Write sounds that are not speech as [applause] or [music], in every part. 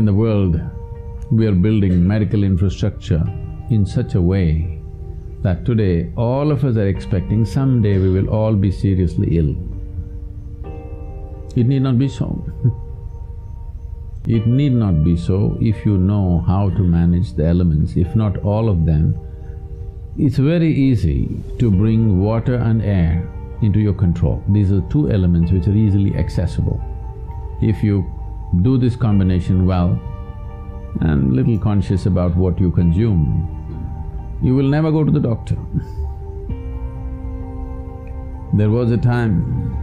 In the world, we are building medical infrastructure in such a way that today all of us are expecting someday we will all be seriously ill. It need not be so. [laughs] it need not be so if you know how to manage the elements, if not all of them. It's very easy to bring water and air into your control. These are two elements which are easily accessible. If you do this combination well and little conscious about what you consume, you will never go to the doctor. There was a time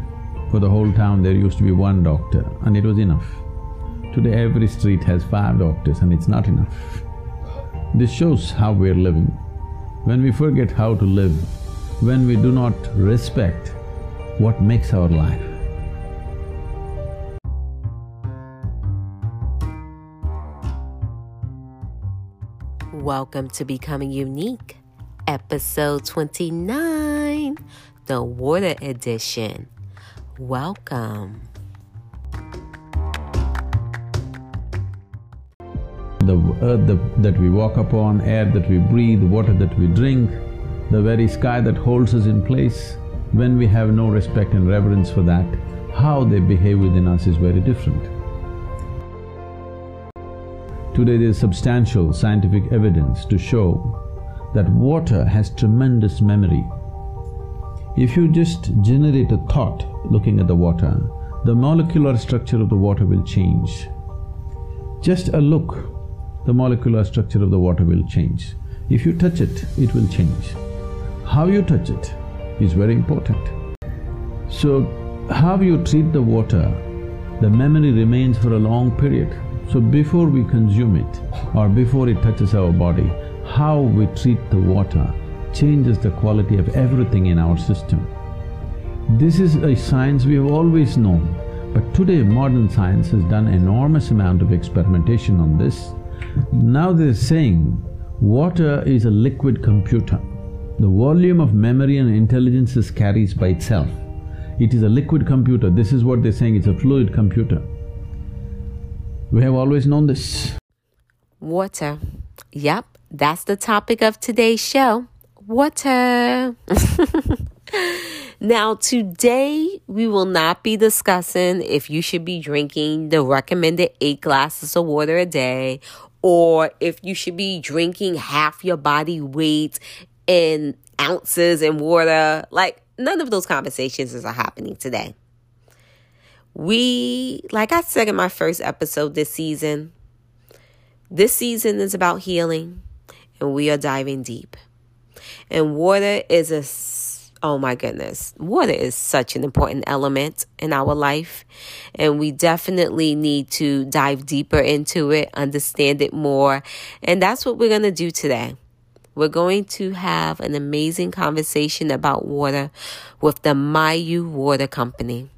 for the whole town there used to be one doctor and it was enough. Today every street has five doctors and it's not enough. This shows how we're living. When we forget how to live, when we do not respect what makes our life, Welcome to Becoming Unique, episode 29, the Water Edition. Welcome. the earth that, that we walk upon, air that we breathe, water that we drink, the very sky that holds us in place, when we have no respect and reverence for that, how they behave within us is very different. Today there is substantial scientific evidence to show that water has tremendous memory. If you just generate a thought looking at the water, the molecular structure of the water will change. Just a look, the molecular structure of the water will change. If you touch it, it will change. How you touch it is very important. So, how you treat the water, the memory remains for a long period. So before we consume it or before it touches our body, how we treat the water changes the quality of everything in our system. This is a science we have always known, but today modern science has done enormous amount of experimentation on this. Now they're saying water is a liquid computer. The volume of memory and intelligence is carries by itself. It is a liquid computer, this is what they're saying, it's a fluid computer. We have always known this. Water. Yep, that's the topic of today's show. Water. [laughs] now, today we will not be discussing if you should be drinking the recommended eight glasses of water a day or if you should be drinking half your body weight in ounces in water. Like, none of those conversations are happening today. We, like I said in my first episode this season, this season is about healing and we are diving deep. And water is a, oh my goodness, water is such an important element in our life. And we definitely need to dive deeper into it, understand it more. And that's what we're going to do today. We're going to have an amazing conversation about water with the Mayu Water Company.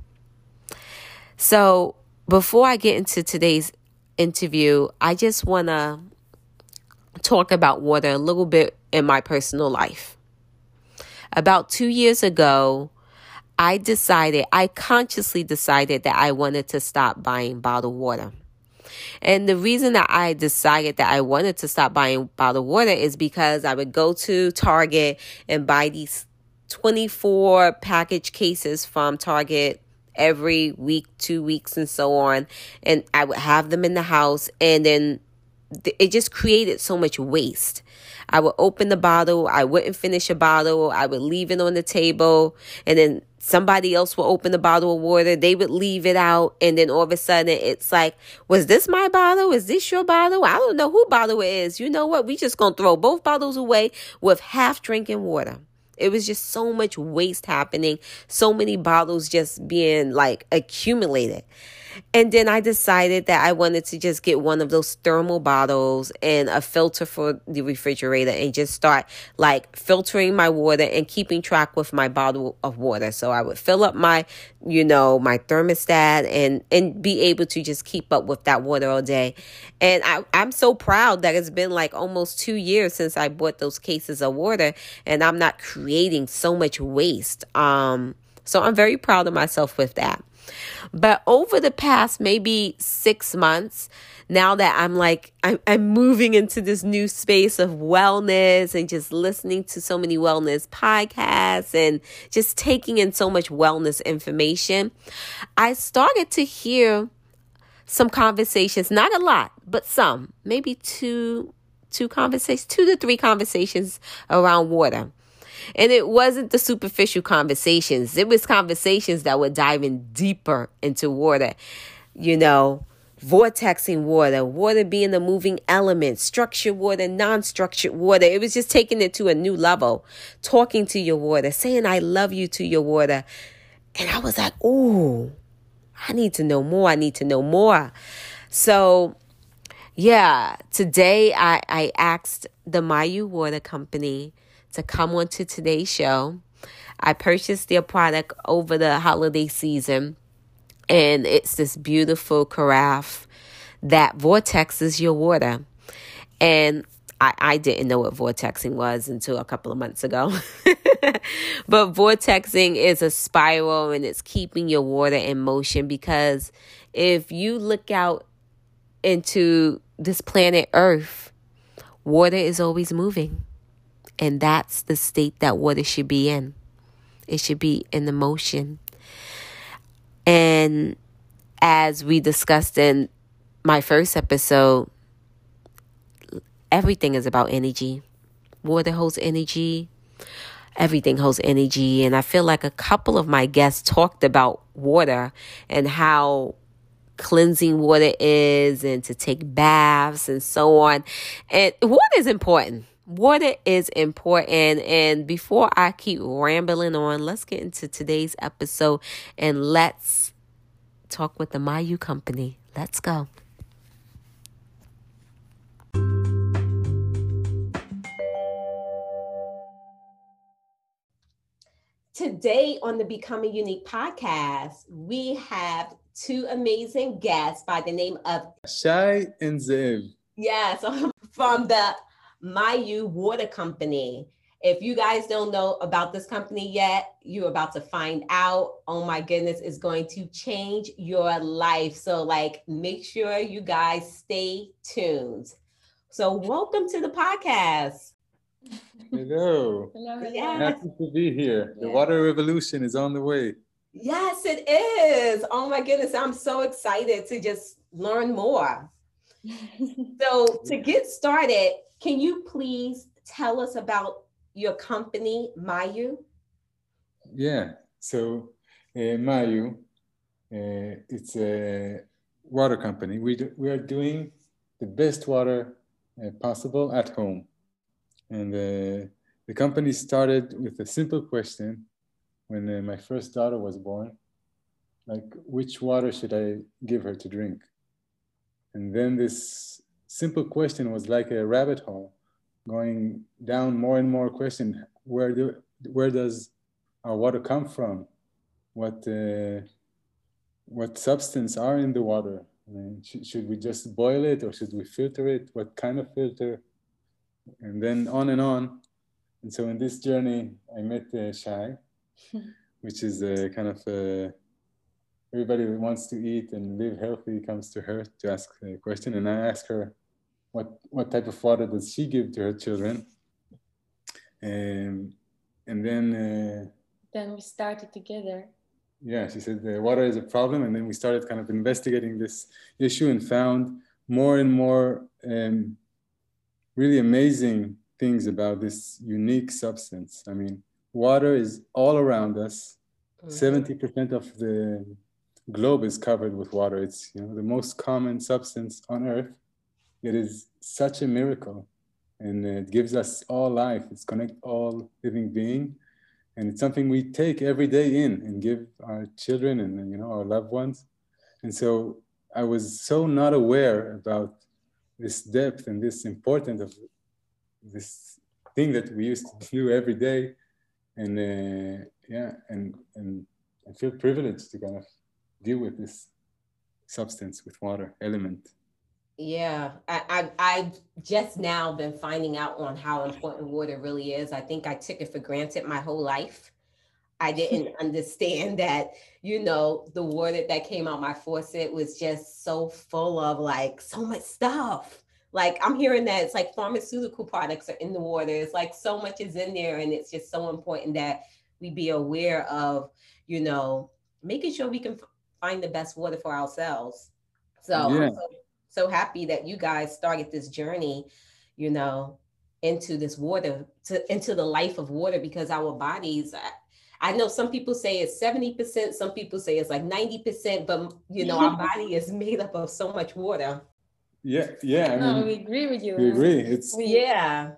So, before I get into today's interview, I just want to talk about water a little bit in my personal life. About two years ago, I decided, I consciously decided that I wanted to stop buying bottled water. And the reason that I decided that I wanted to stop buying bottled water is because I would go to Target and buy these 24 package cases from Target every week, two weeks, and so on. And I would have them in the house, and then it just created so much waste. I would open the bottle, I wouldn't finish a bottle, I would leave it on the table, and then somebody else would open the bottle of water, they would leave it out, and then all of a sudden it's like, was this my bottle? Is this your bottle? I don't know who bottle it is. You know what? We just gonna throw both bottles away with half drinking water. It was just so much waste happening, so many bottles just being like accumulated. And then I decided that I wanted to just get one of those thermal bottles and a filter for the refrigerator and just start like filtering my water and keeping track with my bottle of water. So I would fill up my, you know, my thermostat and and be able to just keep up with that water all day. And I, I'm so proud that it's been like almost two years since I bought those cases of water and I'm not creating so much waste. Um So I'm very proud of myself with that. But over the past maybe six months, now that I'm like, I'm, I'm moving into this new space of wellness and just listening to so many wellness podcasts and just taking in so much wellness information, I started to hear some conversations, not a lot, but some, maybe two, two conversations, two to three conversations around water. And it wasn't the superficial conversations. It was conversations that were diving deeper into water. You know, vortexing water, water being a moving element, structured water, non structured water. It was just taking it to a new level, talking to your water, saying, I love you to your water. And I was like, ooh, I need to know more. I need to know more. So, yeah, today I, I asked the Mayu Water Company to come on to today's show. I purchased their product over the holiday season, and it's this beautiful carafe that vortexes your water. And I, I didn't know what vortexing was until a couple of months ago. [laughs] but vortexing is a spiral and it's keeping your water in motion because if you look out into this planet Earth, water is always moving. And that's the state that water should be in. It should be in the motion. And as we discussed in my first episode, everything is about energy. Water holds energy. Everything holds energy. And I feel like a couple of my guests talked about water and how cleansing water is and to take baths and so on. And water is important water is important. And before I keep rambling on, let's get into today's episode and let's talk with the Mayu Company. Let's go. Today on the Becoming Unique podcast, we have two amazing guests by the name of Shai and Zev. Yes, [laughs] from the Mayu Water Company. If you guys don't know about this company yet, you're about to find out. Oh my goodness, it's going to change your life. So, like, make sure you guys stay tuned. So, welcome to the podcast. Hello. Hello. Yes. Happy to be here. The water revolution is on the way. Yes, it is. Oh my goodness, I'm so excited to just learn more. [laughs] so, to get started, can you please tell us about your company, Mayu? Yeah. So, uh, Mayu, uh, it's a water company. We, do, we are doing the best water uh, possible at home. And uh, the company started with a simple question when uh, my first daughter was born like, which water should I give her to drink? And then this simple question was like a rabbit hole going down more and more question where do where does our water come from? What uh, what substance are in the water? I mean, sh- should we just boil it or should we filter it? What kind of filter? And then on and on. And so in this journey i met uh, shai [laughs] which is a kind of a, everybody who wants to eat and live healthy comes to her to ask a question. And i ask her what what type of water does she give to her children? And and then uh, then we started together. Yeah she said the water is a problem and then we started kind of investigating this issue and found more and more um, really amazing things about this unique substance. I mean water is all around us. Mm-hmm. 70% of the globe is covered with water. It's you know the most common substance on earth it is such a miracle. And it gives us all life. It's connect all living being. And it's something we take every day in and give our children and you know our loved ones. And so i was so not aware about this depth and this importance of this thing that we used to do every day. And uh, yeah and and i feel privileged to kind of deal with this substance with water element yeah, I, I I've just now been finding out on how important water really is. I think I took it for granted my whole life. I [laughs] didn't understand that, you know, the water that came out my faucet was just so full of like so much stuff. Like I'm hearing that it's like pharmaceutical products are in the water. It's like so much is in there. And it's just so important that we be aware of, you know, making sure we can find the best water for ourselves. So yeah. I'm so, so happy that you guys started this journey, you know, into this water, to into the life of water because our bodies I know some people say it's 70%, some people say it's like 90%, but you know, our [laughs] body is made up of so much water. Yeah, yeah. I no, mean, we agree with you. We agree. It's yeah.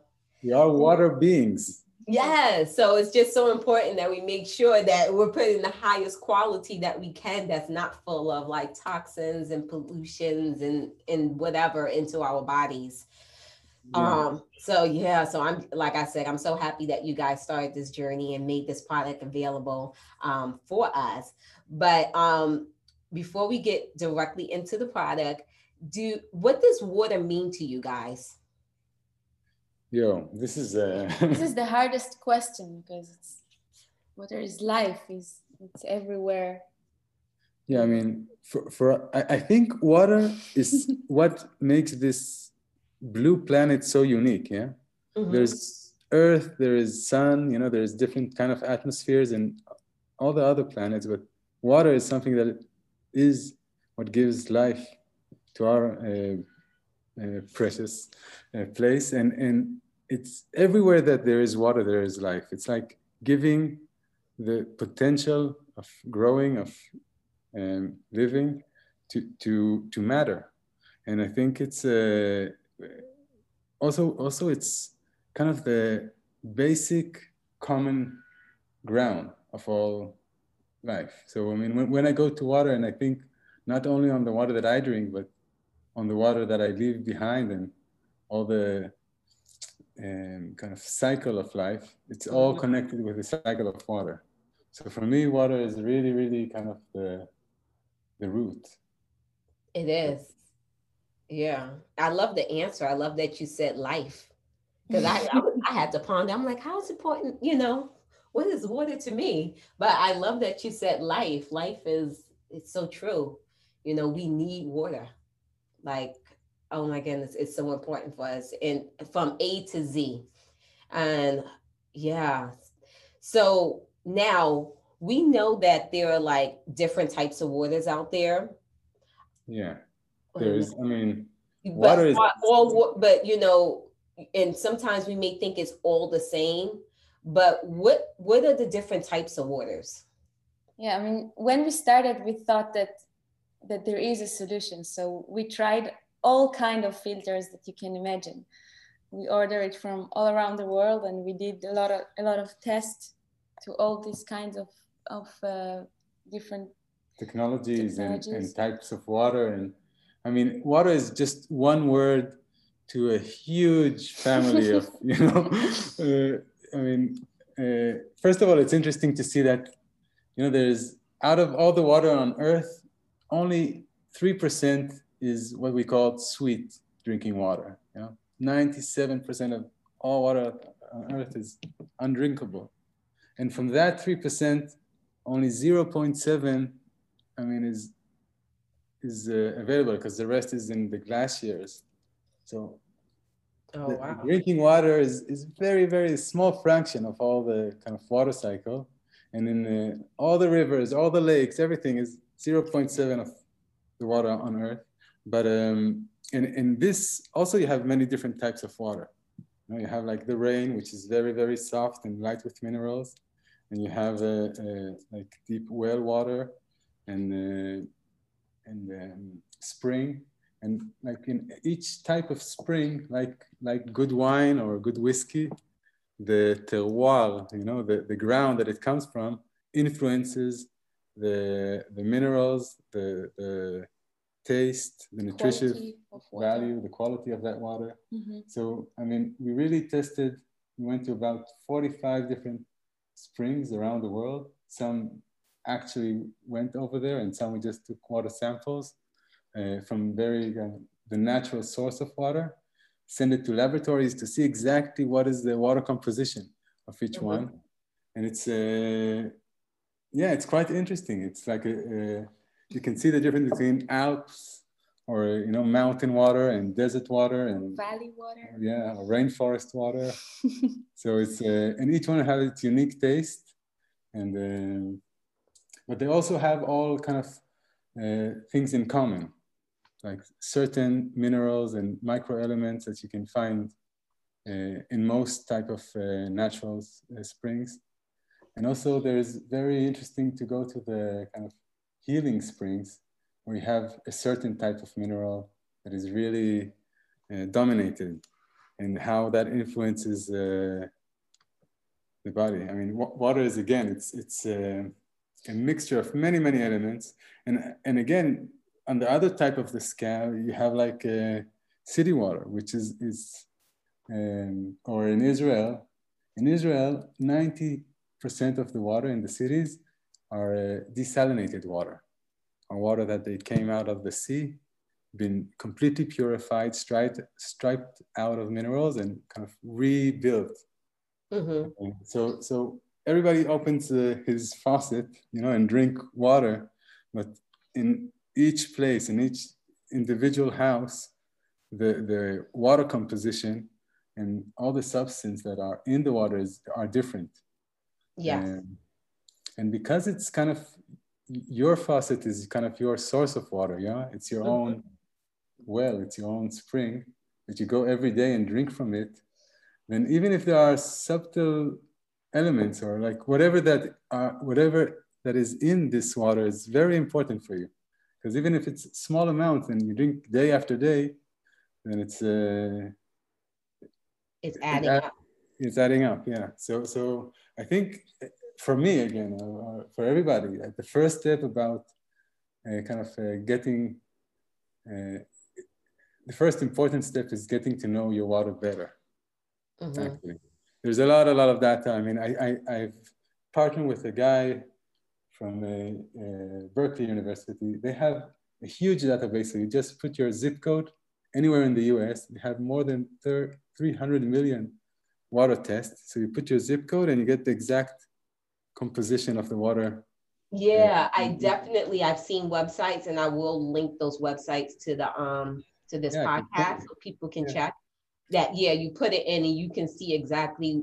We are water beings. Yeah, so it's just so important that we make sure that we're putting the highest quality that we can that's not full of like toxins and pollutions and and whatever into our bodies. Yeah. Um, so yeah, so I'm like I said, I'm so happy that you guys started this journey and made this product available um, for us. But um, before we get directly into the product, do what does water mean to you guys? Yo, this is uh... this is the [laughs] hardest question because it's water is life, is it's everywhere. Yeah, I mean, for, for I, I think water is [laughs] what makes this blue planet so unique yeah mm-hmm. there's earth there is sun you know there's different kind of atmospheres and all the other planets but water is something that is what gives life to our uh, uh, precious uh, place and and it's everywhere that there is water there is life it's like giving the potential of growing of um, living to to to matter and i think it's uh, also also it's kind of the basic common ground of all life. So I mean, when, when I go to water, and I think not only on the water that I drink, but on the water that I leave behind, and all the um, kind of cycle of life, it's all mm-hmm. connected with the cycle of water. So for me, water is really, really kind of the the root. It is. Yeah, I love the answer. I love that you said life because I, I, [laughs] I had to ponder. I'm like, how is important? You know, what is water to me? But I love that you said life. Life is it's so true. You know, we need water. Like, oh my goodness, it's so important for us, and from A to Z. And yeah, so now we know that there are like different types of waters out there. Yeah there's, I mean, water is all, but you know, and sometimes we may think it's all the same. But what what are the different types of waters? Yeah, I mean, when we started, we thought that that there is a solution. So we tried all kind of filters that you can imagine. We order it from all around the world, and we did a lot of a lot of tests to all these kinds of of uh, different technologies, technologies. And, and types of water and I mean, water is just one word to a huge family of, [laughs] you know. Uh, I mean, uh, first of all, it's interesting to see that, you know, there's out of all the water on Earth, only three percent is what we call sweet drinking water. You know, ninety-seven percent of all water on Earth is undrinkable, and from that three percent, only zero point seven, I mean, is is uh, available because the rest is in the glaciers. So oh, the, wow. drinking water is, is very, very small fraction of all the kind of water cycle. And in the, all the rivers, all the lakes, everything is 0.7 of the water on Earth. But um, in, in this, also you have many different types of water. You, know, you have like the rain, which is very, very soft and light with minerals. And you have uh, uh, like deep well water and uh, and um, spring and like in each type of spring like like good wine or good whiskey the terroir you know the, the ground that it comes from influences the the minerals the the taste the nutritious value the quality of that water mm-hmm. so i mean we really tested we went to about 45 different springs around the world some actually went over there and some we just took water samples uh, from very uh, the natural source of water, send it to laboratories to see exactly what is the water composition of each mm-hmm. one. And it's uh, yeah, it's quite interesting. It's like a, a, you can see the difference between Alps or you know mountain water and desert water and valley water. Yeah, rainforest water. [laughs] so it's uh, and each one has its unique taste, and uh, but they also have all kind of uh, things in common, like certain minerals and microelements that you can find uh, in most type of uh, natural uh, springs. And also there's very interesting to go to the kind of healing springs where you have a certain type of mineral that is really uh, dominated and how that influences uh, the body. I mean, water is again, it's, it's uh, a mixture of many, many elements. And, and again, on the other type of the scale, you have like city water, which is, is um, or in Israel, in Israel, 90 percent of the water in the cities are uh, desalinated water, or water that they came out of the sea, been completely purified, striped, striped out of minerals, and kind of rebuilt. Mm-hmm. So, so everybody opens uh, his faucet, you know, and drink water, but in each place, in each individual house, the, the water composition and all the substances that are in the water is, are different. Yes. And, and because it's kind of your faucet is kind of your source of water, yeah? It's your mm-hmm. own well, it's your own spring that you go every day and drink from it. Then even if there are subtle elements or like whatever that are, whatever that is in this water is very important for you. Because even if it's small amounts and you drink day after day, then it's uh, it's adding up. It's adding up, yeah. So so I think for me again, uh, for everybody, like the first step about uh, kind of uh, getting uh, the first important step is getting to know your water better. Mm-hmm. Actually, there's a lot, a lot of data. I mean, I, I have partnered with a guy from uh, uh, Berkeley University. They have a huge database. So you just put your zip code anywhere in the U.S. They have more than 300 million water tests. So you put your zip code and you get the exact composition of the water. Yeah, I definitely I've seen websites and I will link those websites to the um to this yeah, podcast so people can yeah. check that yeah, you put it in and you can see exactly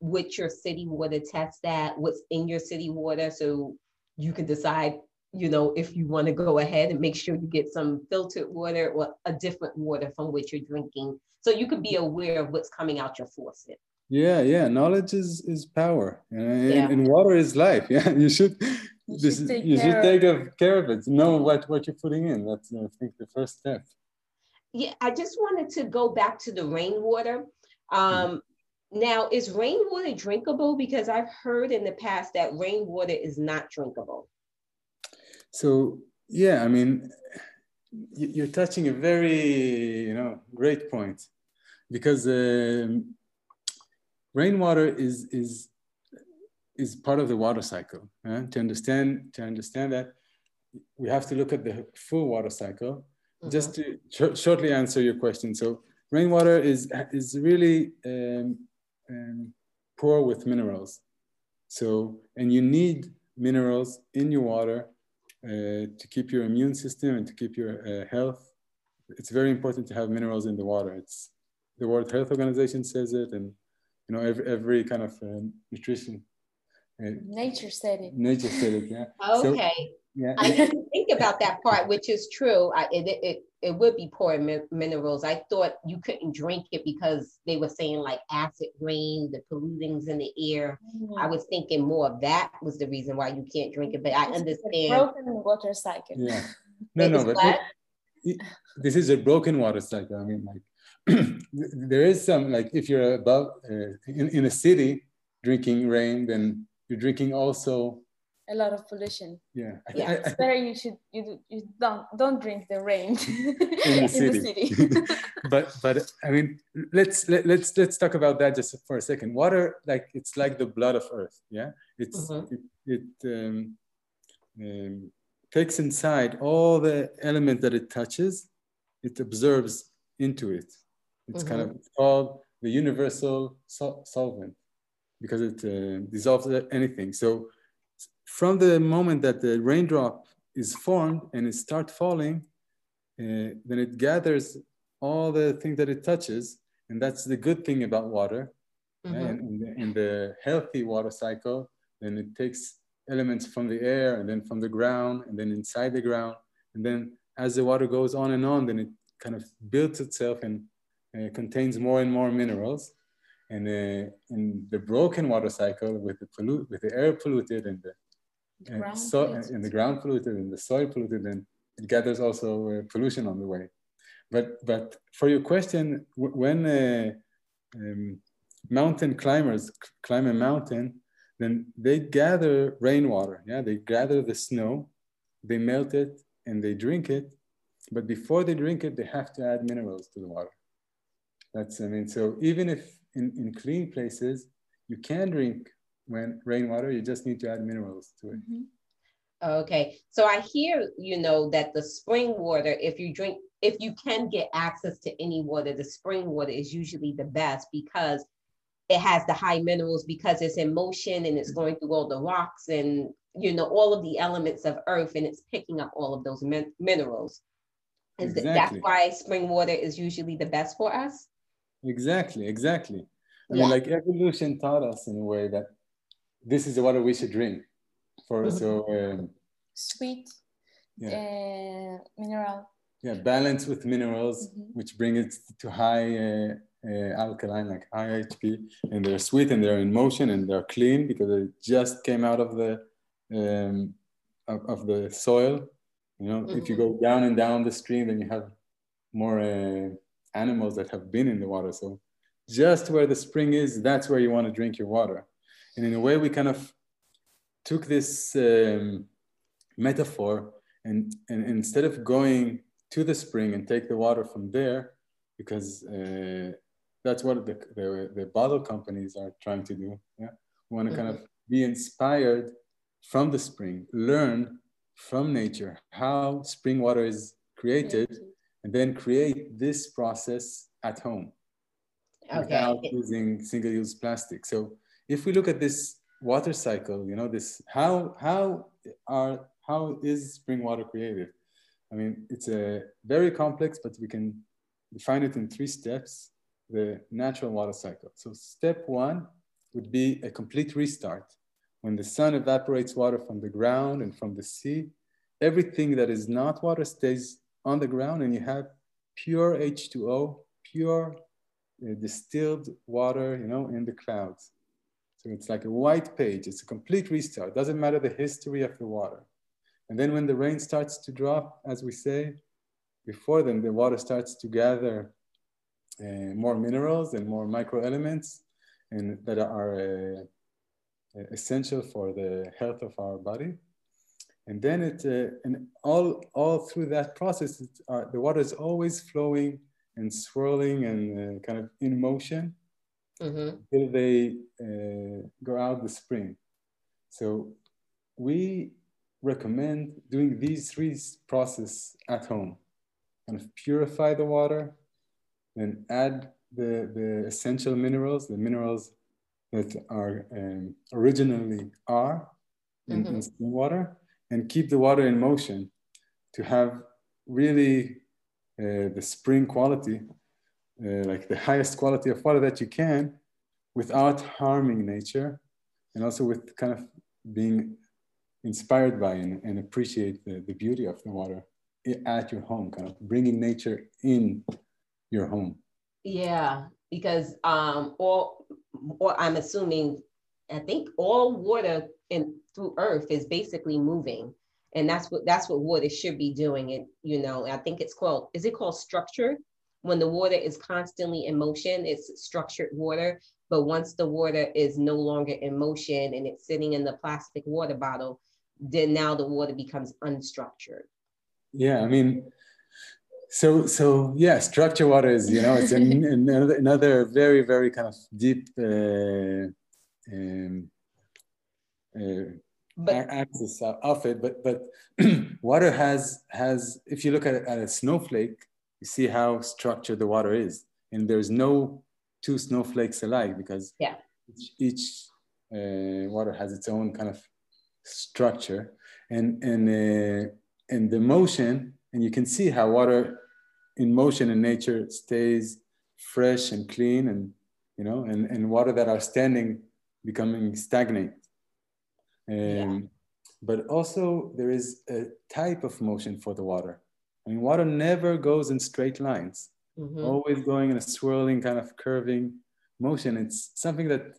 which your city water test at, what's in your city water so you can decide you know, if you want to go ahead and make sure you get some filtered water or a different water from which you're drinking. So you could be aware of what's coming out your faucet. Yeah, yeah. Knowledge is is power, and, yeah. and water is life. [laughs] Yeah, you should. You this, should take, you should take of, care of it. Know what what you're putting in. That's I think the first step. Yeah, I just wanted to go back to the rainwater. Um, now, is rainwater drinkable? Because I've heard in the past that rainwater is not drinkable. So yeah, I mean, you're touching a very you know great point because um, rainwater is is is part of the water cycle. Uh, to understand to understand that, we have to look at the full water cycle. Mm-hmm. Just to sh- shortly answer your question, so rainwater is is really um, um, poor with minerals. So and you need minerals in your water uh, to keep your immune system and to keep your uh, health. It's very important to have minerals in the water. It's the World Health Organization says it, and you know every, every kind of uh, nutrition. nature said it. Nature said it. Yeah. [laughs] Okay. So, yeah. I didn't think about that part, which is true. I, it, it, it would be poor in minerals. I thought you couldn't drink it because they were saying like acid rain, the pollutants in the air. Mm-hmm. I was thinking more of that was the reason why you can't drink it, but I understand. broken water cycle. Yeah. [laughs] No, no, but it, this is a broken water cycle. I mean, like [clears throat] there is some like if you're above uh, in, in a city drinking rain, then you're drinking also a lot of pollution. Yeah, yeah. it's better you should you, you don't don't drink the rain [laughs] [laughs] in the city. In the city. [laughs] but but I mean, let's let, let's let's talk about that just for a second. Water, like it's like the blood of Earth. Yeah, it's mm-hmm. it, it um, um, takes inside all the element that it touches. It absorbs into it. It's mm-hmm. kind of called the universal sol- solvent because it uh, dissolves anything. So from the moment that the raindrop is formed and it starts falling, uh, then it gathers all the things that it touches. And that's the good thing about water. Mm-hmm. Yeah, in, the, in the healthy water cycle, then it takes elements from the air and then from the ground and then inside the ground. And then as the water goes on and on, then it kind of builds itself and contains more and more minerals. And uh, in the broken water cycle, with the pollute, with the air polluted and the, the uh, so, and the ground polluted and the soil polluted, then it gathers also uh, pollution on the way. But but for your question, when uh, um, mountain climbers climb a mountain, then they gather rainwater. Yeah, they gather the snow, they melt it, and they drink it. But before they drink it, they have to add minerals to the water. That's I mean, so even if in, in clean places you can drink when rainwater, you just need to add minerals to it. Mm-hmm. Okay, so I hear you know that the spring water, if you drink, if you can get access to any water, the spring water is usually the best because it has the high minerals because it's in motion and it's going through all the rocks and you know all of the elements of earth and it's picking up all of those min- minerals. Is exactly. that's why spring water is usually the best for us? Exactly, exactly. I yeah. mean, like evolution taught us in a way that this is the water we should drink for mm-hmm. so um, sweet yeah. uh, mineral yeah balance with minerals mm-hmm. which bring it to high uh, uh, alkaline like high IHP and they're sweet and they're in motion and they're clean because they just came out of the um, of, of, the soil you know mm-hmm. if you mm-hmm. go down and down the stream then you have more uh, animals that have been in the water so just where the spring is that's where you want to drink your water and in a way we kind of took this um, metaphor and, and instead of going to the spring and take the water from there, because uh, that's what the, the, the, bottle companies are trying to do. Yeah, we want to mm-hmm. kind of be inspired from the spring, learn from nature how spring water is created, and then create this process at home okay. without using single-use plastic. So if we look at this water cycle, you know, this how how are how is spring water created? I mean, it's a very complex, but we can define it in three steps, the natural water cycle. So step one would be a complete restart. When the sun evaporates water from the ground and from the sea, everything that is not water stays on the ground and you have pure H2O, pure uh, distilled water, you know, in the clouds. So it's like a white page. It's a complete restart. Doesn't matter the history of the water. And then when the rain starts to drop, as we say, before then the water starts to gather uh, more minerals and more microelements and that are uh, essential for the health of our body. And then it, uh, and all, all through that process, uh, the water is always flowing and swirling and uh, kind of in motion mm-hmm. until they uh, go out the spring. So we recommend doing these three processes at home. Kind of purify the water, then add the, the essential minerals, the minerals that are um, originally are in, mm-hmm. in water, and keep the water in motion to have really uh, the spring quality uh, like the highest quality of water that you can without harming nature and also with kind of being inspired by and, and appreciate the, the beauty of the water at your home kind of bringing nature in your home. Yeah because um all or i'm assuming i think all water in through earth is basically moving and that's what that's what water should be doing and you know i think it's called is it called structure when the water is constantly in motion, it's structured water. But once the water is no longer in motion and it's sitting in the plastic water bottle, then now the water becomes unstructured. Yeah, I mean, so so yeah, structured water is you know it's an, [laughs] another another very very kind of deep uh, um, but, axis of it. But but [clears throat] water has has if you look at, at a snowflake, you see how structured the water is. And there's no two snowflakes alike because yeah. each, each uh, water has its own kind of structure, and and uh, and the motion, and you can see how water in motion in nature stays fresh and clean, and you know, and and water that are standing becoming stagnant. Um, yeah. But also there is a type of motion for the water. I mean, water never goes in straight lines, mm-hmm. always going in a swirling kind of curving motion. It's something that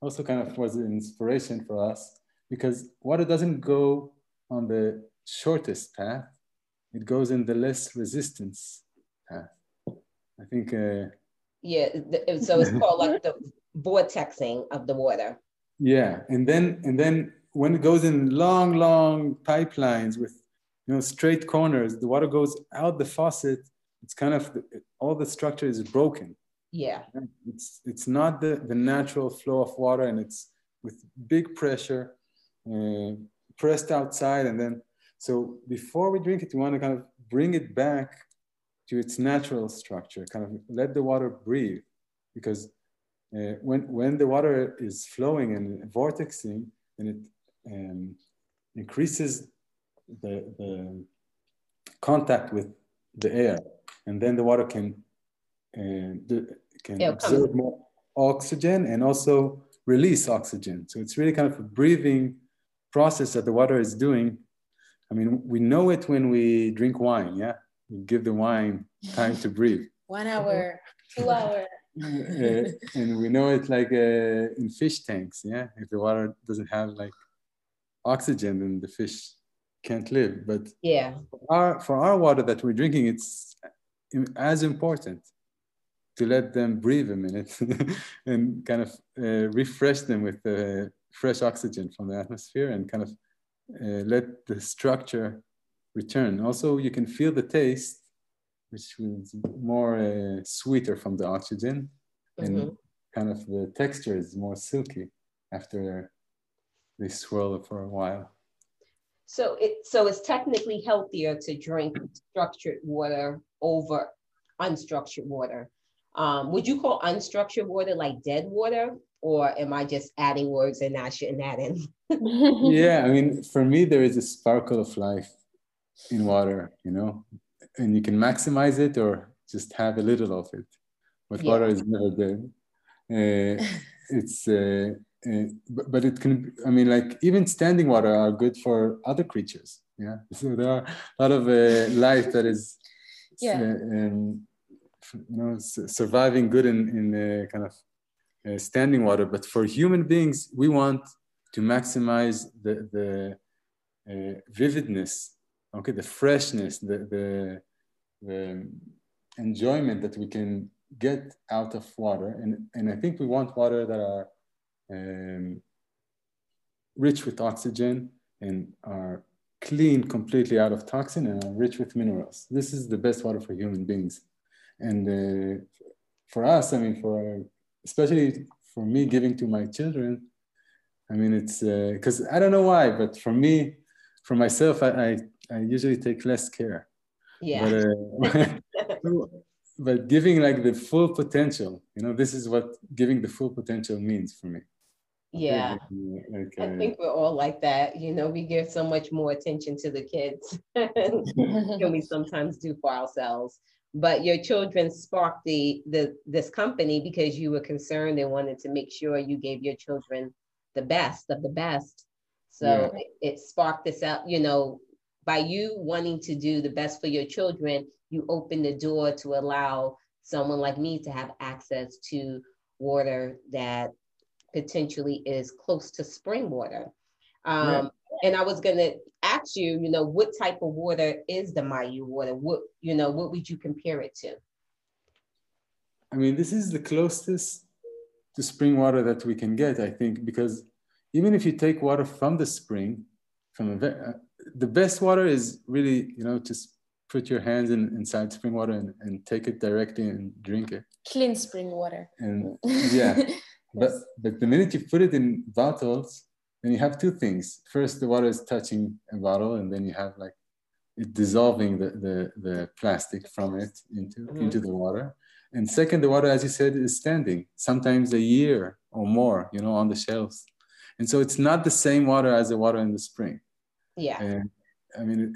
also kind of was an inspiration for us because water doesn't go on the shortest path, it goes in the less resistance path. I think. Uh, yeah, so it's called like the vortexing of the water. Yeah, and then and then when it goes in long, long pipelines with you know straight corners, the water goes out the faucet. It's kind of all the structure is broken. Yeah, it's it's not the the natural flow of water, and it's with big pressure, uh, pressed outside, and then so before we drink it, we want to kind of bring it back to its natural structure, kind of let the water breathe, because uh, when when the water is flowing and vortexing, and it um, increases the, the contact with the air, and then the water can uh, the, can yeah, absorb more oxygen and also release oxygen. So it's really kind of a breathing process that the water is doing. I mean, we know it when we drink wine. Yeah, we give the wine time to breathe. One hour, two hour. Uh, and we know it like uh, in fish tanks. Yeah, if the water doesn't have like oxygen and the fish can't live. But yeah, for our, for our water that we're drinking, it's as important to let them breathe a minute [laughs] and kind of uh, refresh them with the fresh oxygen from the atmosphere and kind of uh, let the structure return. Also, you can feel the taste, which is more uh, sweeter from the oxygen, mm-hmm. and kind of the texture is more silky after they swirl it for a while. So it so it's technically healthier to drink structured water over unstructured water. Um, would you call unstructured water like dead water, or am I just adding words and I shouldn't add in? [laughs] yeah, I mean, [laughs] for me, there is a sparkle of life in water, you know, and you can maximize it or just have a little of it. But yeah. water is never dead. Uh, [laughs] it's uh, uh, but, but, it can i mean like even standing water are good for other creatures yeah [laughs] so there are a lot of uh, life that is yeah. Uh, um, you know surviving good in, in uh, kind of uh, standing water but for human beings we want to maximize the the uh, vividness okay the freshness the, the the enjoyment that we can get out of water and and i think we want water that are um, rich with oxygen and are clean completely out of toxin and are rich with minerals. This is the best water for human beings. And uh, for us, I mean, for especially for me giving to my children, I mean, it's because uh, I don't know why, but for me, for myself, I, I, I usually take less care. Yeah. But, uh, [laughs] but giving like the full potential, you know, this is what giving the full potential means for me. Yeah. Okay. I think we're all like that. You know, we give so much more attention to the kids [laughs] than [laughs] we sometimes do for ourselves. But your children sparked the the this company because you were concerned and wanted to make sure you gave your children the best of the best. So yeah. it, it sparked this out, you know, by you wanting to do the best for your children, you open the door to allow someone like me to have access to water that potentially is close to spring water. Um, yeah. And I was going to ask you, you know, what type of water is the Mayu water? What, you know, what would you compare it to? I mean, this is the closest to spring water that we can get, I think, because even if you take water from the spring, from a, uh, the best water is really, you know, just put your hands in, inside spring water and, and take it directly and drink it. Clean spring water. And yeah, [laughs] But, but the minute you put it in bottles, then you have two things. First, the water is touching a bottle, and then you have like it dissolving the, the, the plastic from it into, mm. into the water. And second, the water, as you said, is standing, sometimes a year or more, you know, on the shelves. And so it's not the same water as the water in the spring. Yeah. And I mean,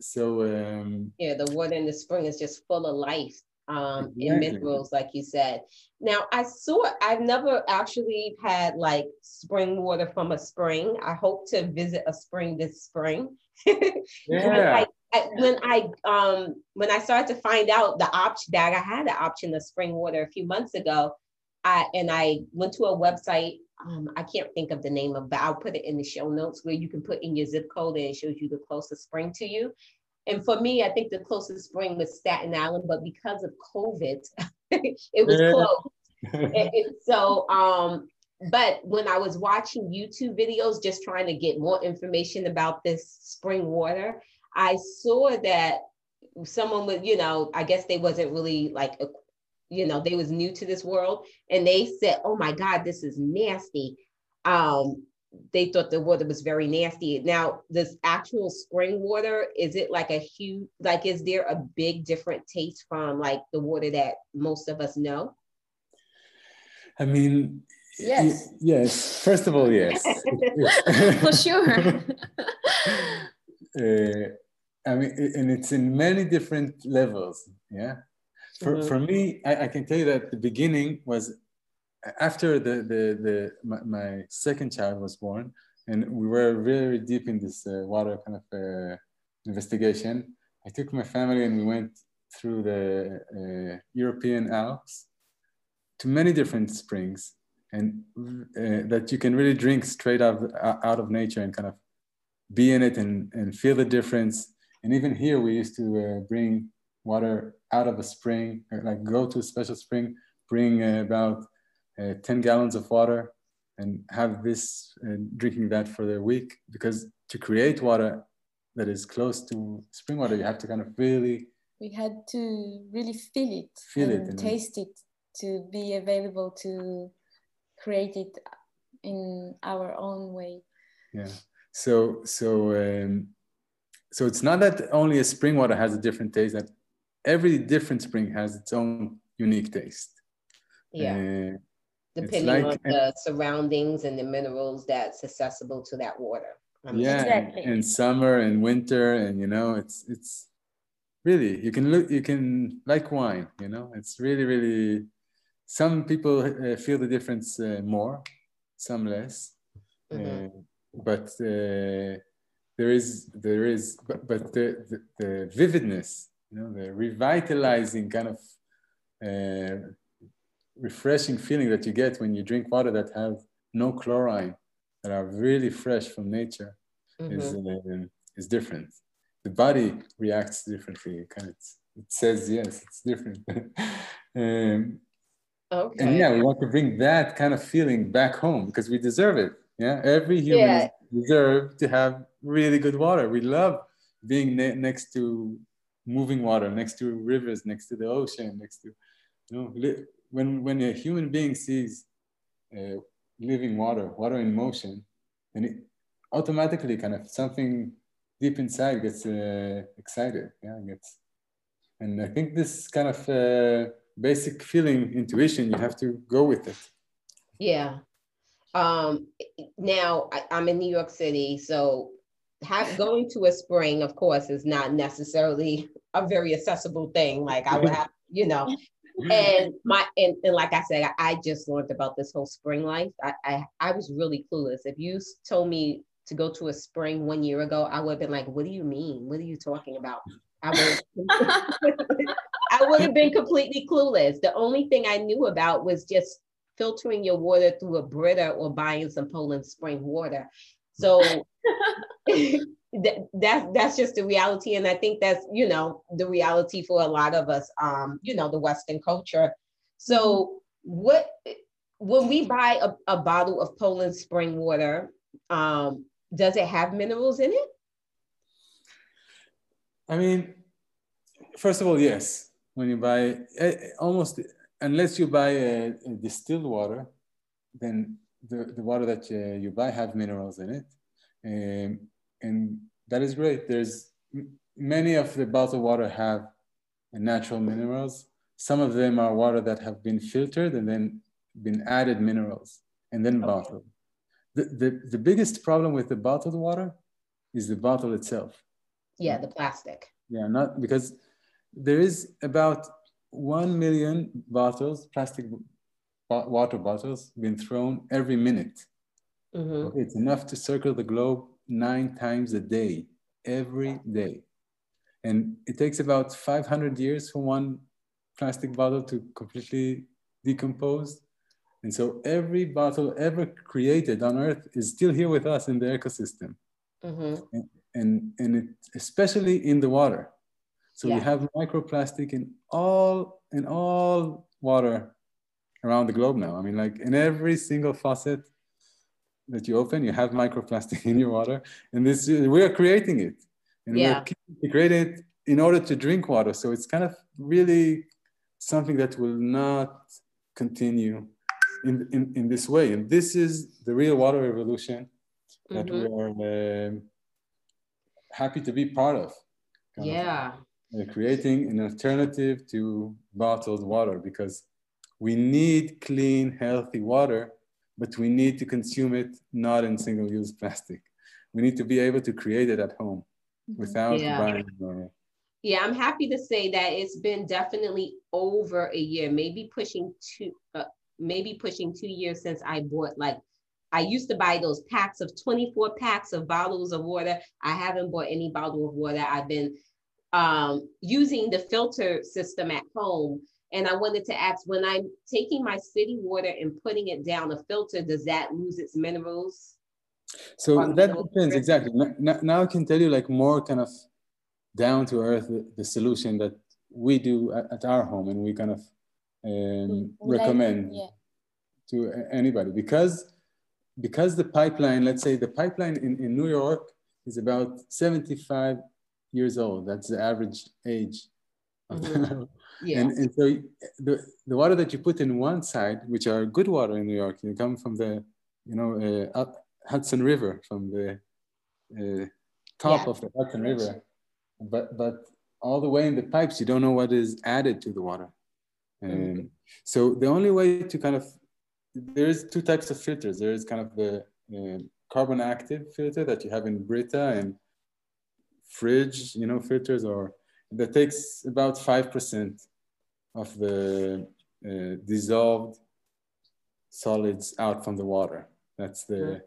so, um, yeah, the water in the spring is just full of life um Exactly. and minerals like you said now i saw i've never actually had like spring water from a spring i hope to visit a spring this spring [laughs] yeah, I, when i um when i started to find out the option that i had the option of spring water a few months ago i and i went to a website um, I can't think of the name of, but I'll put it in the show notes where you can put in your zip code and it shows you the closest spring to you. And for me, I think the closest spring was Staten Island, but because of COVID, [laughs] it was Yeah. closed. [laughs] And- and so, um, but when I was watching YouTube videos, just trying to get more information about this spring water, I saw that someone would, you know, I guess they wasn't really like, a- you know, they was new to this world, and they said, "Oh my God, this is nasty." Um, they thought the water was very nasty. Now, this actual spring water, is it like a huge, like, is there a big different taste from like the water that most of us know? I mean, Yes. y- yes. First of all, yes. [laughs] For sure. [laughs] uh, I mean, and it's in many different levels. Yeah. For, Mhm. for me, I, I can tell you that the beginning was after the, the, the my, my second child was born, and we were very deep in this uh, water kind of uh, investigation. I took my family and we went through the uh, European Alps to many different springs, and uh, that you can really drink straight out of, out of nature and kind of be in it and, and feel the difference. And even here, we used to uh, bring water out of a spring, or like go to a special spring, bring uh, about uh, 10 gallons of water and have this uh, drinking that for the week. Because to create water that is close to spring water, you have to kind of really we had to really feel it Feel it and and- taste it to be available to create it in our own way. yeah so so um, so it's not that only a spring water has a different taste that every different spring has its own unique taste Yeah, Uh, depending like- on the surroundings and the minerals that's accessible to that water. I mean, yeah Exactly. in summer and winter and you know it's it's really you can look you can like wine you know it's really really some people uh, feel the difference uh, more some less Mhm. Uh, but uh, there is there is but, but the, the the vividness you know the revitalizing kind of uh, refreshing feeling that you get when you drink water that have no chlorine that are really fresh from nature is Mhm. uh, is different the body reacts differently it kind of it says yes it's different [laughs] um, Okay. and yeah, we want to bring that kind of feeling back home because we deserve it. Yeah, every human Yeah. deserve to have really good water. We love being ne- next to moving water, next to rivers, next to the ocean, next to you know. When when a human being sees uh, living water, water in motion, then it automatically kind of something deep inside gets uh, excited. Yeah, gets. And I think this kind of uh, basic feeling, intuition, you have to go with it. Yeah. Um, now I, I'm in New York City, so have, going to a spring, of course, is not necessarily a very accessible thing. Like I would [laughs] have, you know, and my and, and like I said, I, just learned about this whole spring life. I, I I was really clueless. If you told me to go to a spring one year ago, I would have been like, "What do you mean? What are you talking about?" I would [laughs] I would have been completely clueless. The only thing I knew about was just filtering your water through a Brita or buying some Poland Spring water. So [laughs] [laughs] that, that's that's just the reality, and I think that's you know the reality for a lot of us. Um, you know, the Western culture. So what when we buy a, a bottle of Poland Spring water, um, does it have minerals in it? I mean, first of all, yes. When you buy eh, almost, unless you buy a, a distilled water, then the, the water that uh, you buy have minerals in it, um, and that is great. There's many of the bottled water have natural minerals. Some of them are water that have been filtered and then been added minerals and then bottled. the, the, the biggest problem with the bottled water is the bottle itself. Yeah, the plastic. Yeah, not because there is about 1 million bottles, plastic water bottles, being thrown every minute. Mm-hmm. It's enough to circle the globe nine times a day, every day. And it takes about 500 years for one plastic bottle to completely decompose. And so every bottle ever created on Earth is still here with us in the ecosystem. Mm-hmm. And, and, and it, especially in the water. So yeah. we have microplastic in all in all water around the globe now. I mean, like in every single faucet that you open, you have microplastic [laughs] in your water, and this we are creating it, and yeah. we're creating it in order to drink water. So it's kind of really something that will not continue in, in, in this way. And this is the real water revolution that mm-hmm. we are uh, happy to be part of. Yeah. Of, uh, creating an alternative to bottled water because we need clean, healthy water, but we need to consume it not in single use plastic. We need to be able to create it at home mm-hmm. without yeah. buying. Uh, yeah, I'm happy to say that it's been definitely over a year, maybe pushing two, uh, maybe pushing two years since I bought like I used to buy those packs of 24 packs of bottles of water. I haven't bought any bottle of water. I've been um, using the filter system at home. And I wanted to ask when I'm taking my city water and putting it down a filter, does that lose its minerals? So that depends exactly. Now, now I can tell you like more kind of down to earth the, the solution that we do at, at, our home and we kind of um, recommend yeah. to anybody because because the pipeline, let's say the pipeline in, in New York is about 75 years old. That's the average age. Mm-hmm. [laughs] yeah. and, and so the, the water that you put in one side, which are good water in New York, you come from the, you know, uh, Hudson River, from the uh, top yeah. of the Hudson River. But, but all the way in the pipes, you don't know what is added to the water. Mm-hmm. so the only way to kind of there's two types of filters. There is kind of the uh, carbon active filter that you have in Brita and fridge, you know, filters, or that takes about five percent of the uh, dissolved solids out from the water. That's the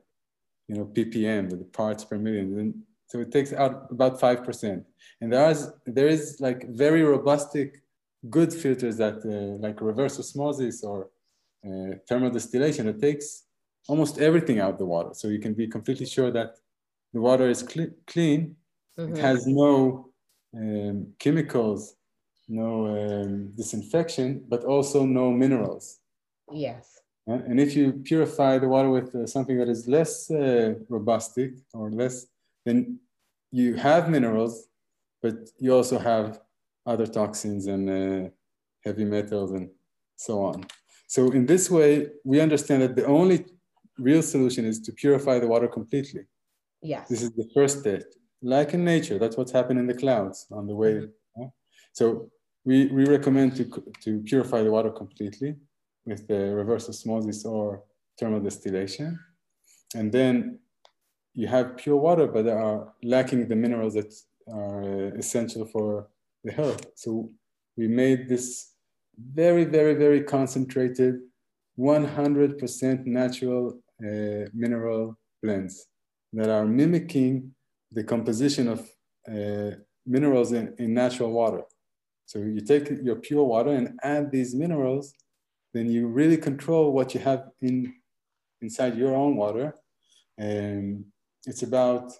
you know ppm, the parts per million. And so it takes out about five percent. And there is there is like very robustic, good filters that uh, like reverse osmosis or uh, thermal distillation, it takes almost everything out of the water. So you can be completely sure that the water is cl clean. Mm-hmm. It has no um, chemicals, no um, disinfection, but also no minerals. Yes. And if you purify the water with uh, something that is less uh, robustic or less, then you have minerals, but you also have other toxins and uh, heavy metals and so on. So in this way, we understand that the only real solution is to purify the water completely. Yes. This is the first step. Like in nature, that's what's happened in the clouds on the way. Mm-hmm. So we, we recommend to, to purify the water completely with the reverse osmosis or thermal distillation. And then you have pure water, but they are lacking the minerals that are uh, essential for the health. So we made this very, very, very concentrated, 100% natural uh, mineral blends that are mimicking the composition of uh, minerals in, in natural water. So you take your pure water and add these minerals, then you really control what you have in inside your own water. And it's about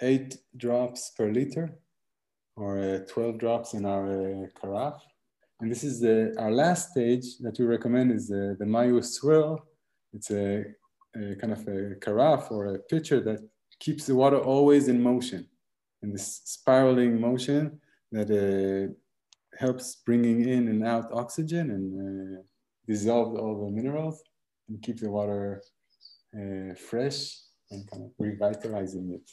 eight drops per liter or uh, 12 drops in our uh, carafe. And this is the, our last stage that we recommend is the, the Mayu swirl. It's a, a, kind of a carafe or a pitcher that keeps the water always in motion, in this spiraling motion that uh, helps bringing in and out oxygen and uh, dissolve all the minerals and keep the water uh, fresh and kind of revitalizing it.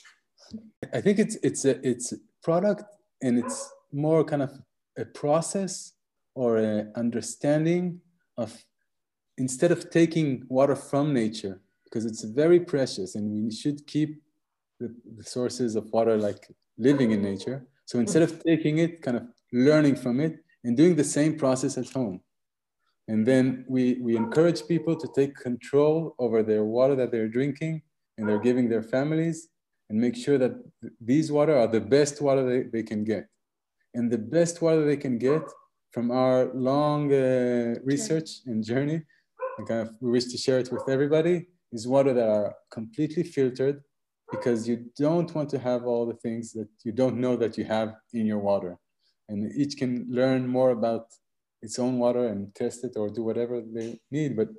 I think it's it's a it's a product and it's more kind of a process or an understanding of instead of taking water from nature because it's very precious and we should keep the, the sources of water like living in nature. So instead of taking it, kind of learning from it and doing the same process at home. And then we, we encourage people to take control over their water that they're drinking and they're giving their families and make sure that these water are the best water they, they can get. And the best water they can get from our long uh, research and journey, and kind of we wish to share it with everybody, is water that are completely filtered because you don't want to have all the things that you don't know that you have in your water. And each can learn more about its own water and test it or do whatever they need. But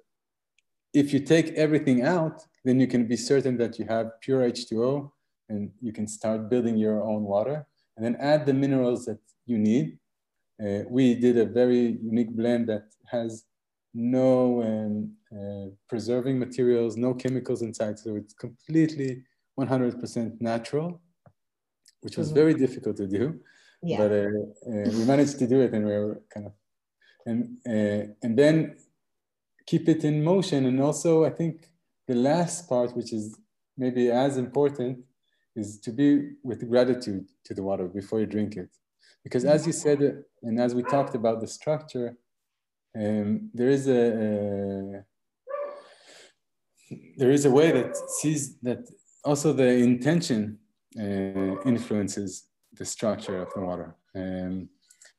if you take everything out, then you can be certain that you have pure H2O and you can start building your own water and then add the minerals that you need. Uh, we did a very unique blend that has no um, uh, preserving materials, no chemicals inside. So it's completely 100% natural, which was mm-hmm. very difficult to do. Yeah. But uh, uh, we managed to do it and we were kind of, and, uh, and then keep it in motion. And also, I think the last part, which is maybe as important, is to be with gratitude to the water before you drink it. Because as you said, and as we talked about the structure, um, there is a, a there is a way that sees that also the intention uh, influences the structure of the water. Um,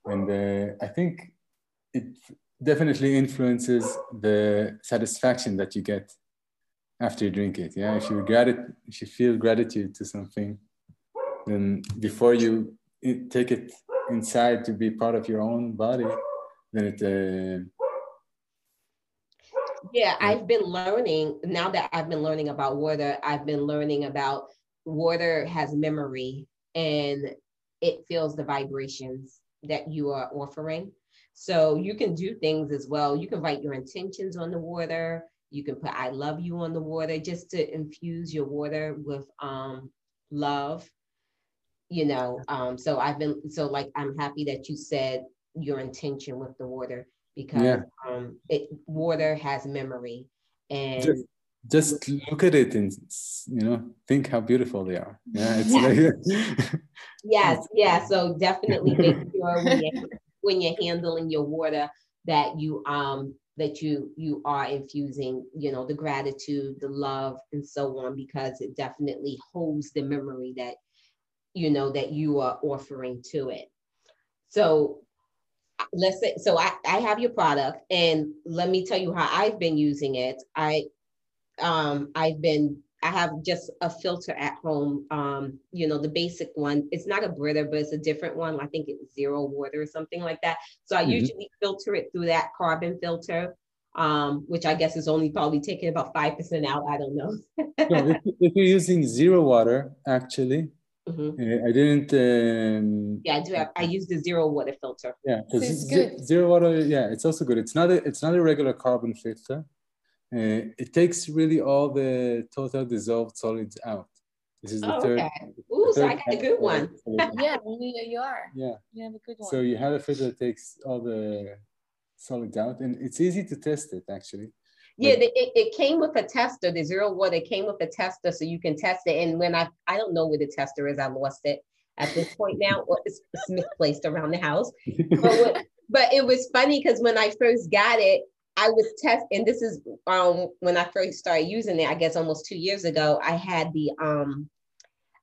and uh, I think it definitely influences the satisfaction that you get after you drink it. Yeah, if you grat- if you feel gratitude to something, then before you take it inside to be part of your own body, then it uh, yeah, I've been learning now that I've been learning about water, I've been learning about water has memory and it feels the vibrations that you are offering. So you can do things as well. You can write your intentions on the water. You can put I love you on the water just to infuse your water with um, love. You know, um, so I've been so like I'm happy that you said your intention with the water because yeah. um, it water has memory and just, just, look at it and you know think how beautiful they are. Yeah it's [laughs] like yes yeah so definitely [laughs] make sure when you're, when you're handling your water that you um that you you are infusing you know the gratitude the love and so on because it definitely holds the memory that you know that you are offering to it. So let's say so I, I have your product and let me tell you how I've been using it. I um I've been I have just a filter at home. Um, you know, the basic one. It's not a Brita, but it's a different one. I think it's zero water or something like that. So I mm-hmm. usually filter it through that carbon filter, um, which I guess is only probably taking about five percent out. I don't know. if, if, you're using zero water, actually, Mm-hmm. I didn't. Um, yeah, I do. Have, I use the zero water filter. Yeah, it's good. Zero water. Yeah, it's also good. It's not a. It's not a regular carbon filter. Uh, it takes really all the total dissolved solids out. This is the oh, third. Okay. Ooh, so I got a good one. yeah, you are. Yeah. You have a good one. So you have a filter that takes all the solids out, and it's easy to test it actually. Yeah, the, it, it came with a tester. The zero water came with a tester, so you can test it. And when I I don't know where the tester is, I lost it at this point now, it's, it's misplaced around the house. [laughs] But, what, but it was funny because when I first got it, I was test, and this is um when I first started using it. I guess almost two years ago, I had the um.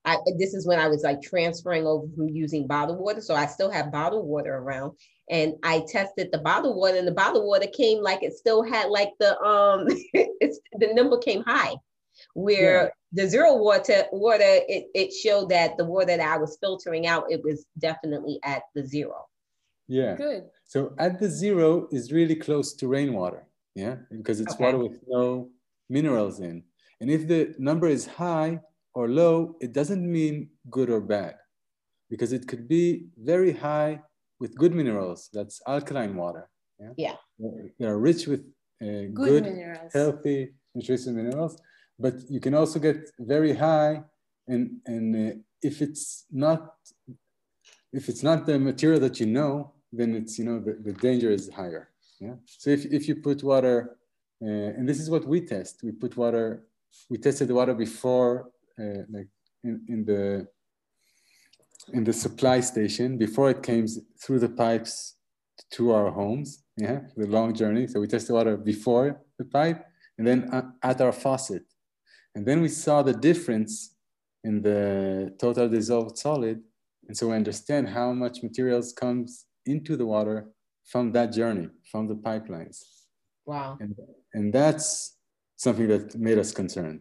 I, this is when I was like transferring over from using bottled water. So I still have bottled water around and I tested the bottled water, and the bottled water came like it still had like the um, [laughs] it's the number came high, where yeah. the zero water water it it showed that the water that I was filtering out it was definitely at the zero. Yeah. Good. So at the zero is really close to rainwater. Yeah, because it's okay. water with no minerals in, and if the number is high or low, it doesn't mean good or bad, because it could be very high with good minerals. That's alkaline water. Yeah. yeah. They are rich with uh, good, good healthy, nutritious minerals. But you can also get very high, and and uh, if it's not if it's not the material that you know, then it's you know the, the danger is higher. Yeah. So if if you put water, uh, and this is what we test, we put water we tested the water before, Uh, like in, in the in the supply station before it came through the pipes to our homes. Yeah, the long journey. So we tested the water before the pipe and then at our faucet. And then we saw the difference in the total dissolved solid. And so we understand how much materials comes into the water from that journey, from the pipelines. Wow. And, and that's something that made us concerned.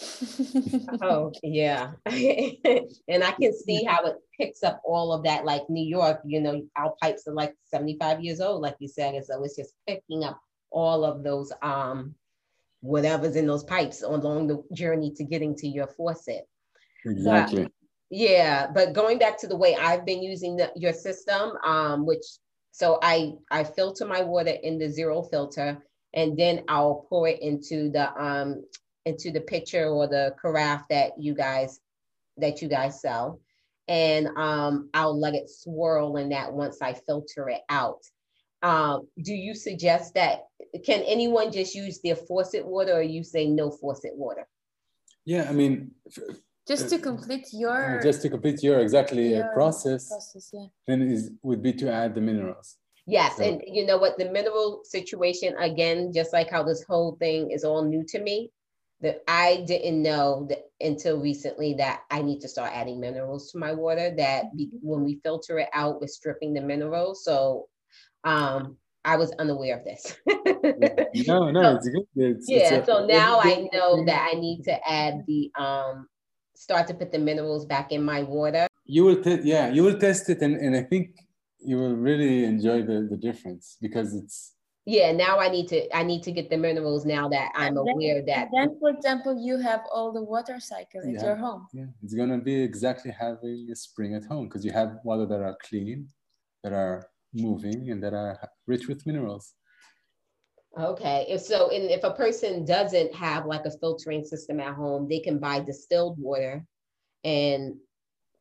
[laughs] oh yeah. [laughs] And i can see how it picks up all of that like new york you know our pipes are like 75 years old like you said and so it's just picking up all of those um whatever's in those pipes along the journey to getting to your faucet. Exactly. but, yeah but going back to the way i've been using the, your system um which so i i filter my water in the zero filter and then i'll pour it into the um into the picture or the carafe that you guys that you guys sell and um, I'll let it swirl in that once I filter it out. Um, do you suggest that can anyone just use their faucet water or you say no faucet water? Yeah, I mean, just to complete your just to complete your exactly uh, your process, process yeah. then is would be to add the minerals. Yes, So- and you know what the mineral situation again, just like how this whole thing is all new to me, that I didn't know that until recently that I need to start adding minerals to my water. That be, when we filter it out, we're stripping the minerals. So, um, I was unaware of this. [laughs] No, no, it's good. It's, it's yeah. a- So now I know that I need to add the um, start to put the minerals back in my water. you will yeah you will test it and, and i think you will really enjoy the, the difference because it's Yeah. Now I need to I need to get the minerals now that I'm then- aware that. Then, for example, you have all the water cycle at Yeah. your home. yeah it's gonna be exactly having a spring at home because you have water that are clean that are moving and that are rich with minerals Okay, if so, and if a person doesn't have like a filtering system at home, they can buy distilled water and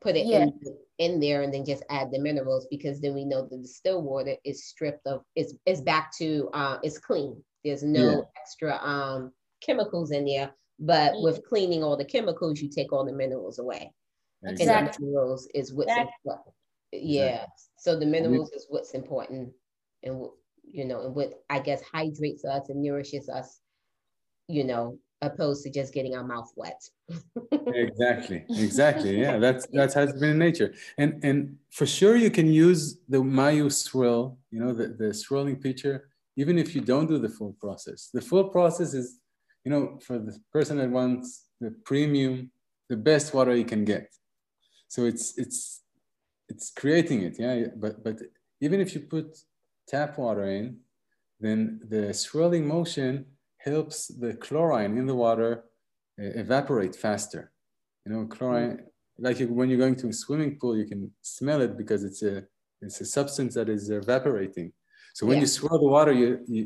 put it in, in there and then just add the minerals because then we know the distilled water is stripped of, is, is back to, uh, it's clean. There's no Yeah. extra, um, chemicals in there, but Yeah. with cleaning all the chemicals, you take all the minerals away. And the Exactly. minerals is what's Exactly. important. Yeah, so the minerals is what's important and what- you know, and what I guess hydrates us and nourishes us, you know, opposed to just getting our mouth wet. [laughs] exactly exactly yeah [laughs] that's that's how it's been in nature. And and for sure you can use the mayu swirl you know the, the swirling pitcher even if you don't do the full process. The full process is you know for the person that wants the premium the best water you can get. So it's it's it's creating it yeah but but even if you put tap water in then the swirling motion helps the chlorine in the water uh, evaporate faster. You know, chlorine, like you, when you're going to a swimming pool, you can smell it because it's a it's a substance that is evaporating. So when Yeah. you swirl the water, you, you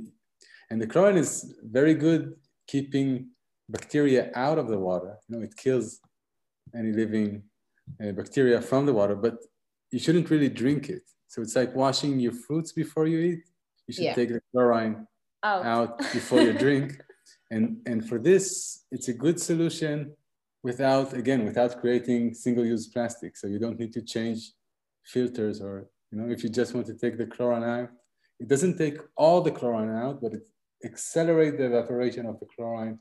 and the chlorine is very good keeping bacteria out of the water. You know, it kills any living uh, bacteria from the water, but you shouldn't really drink it. So it's like washing your fruits before you eat. You should Yeah. take the chlorine Out. out before you drink. [laughs] And, and for this, it's a good solution without, again, without creating single-use plastic. So you don't need to change filters or, you know, if you just want to take the chlorine out, it doesn't take all the chlorine out, but it accelerates the evaporation of the chlorine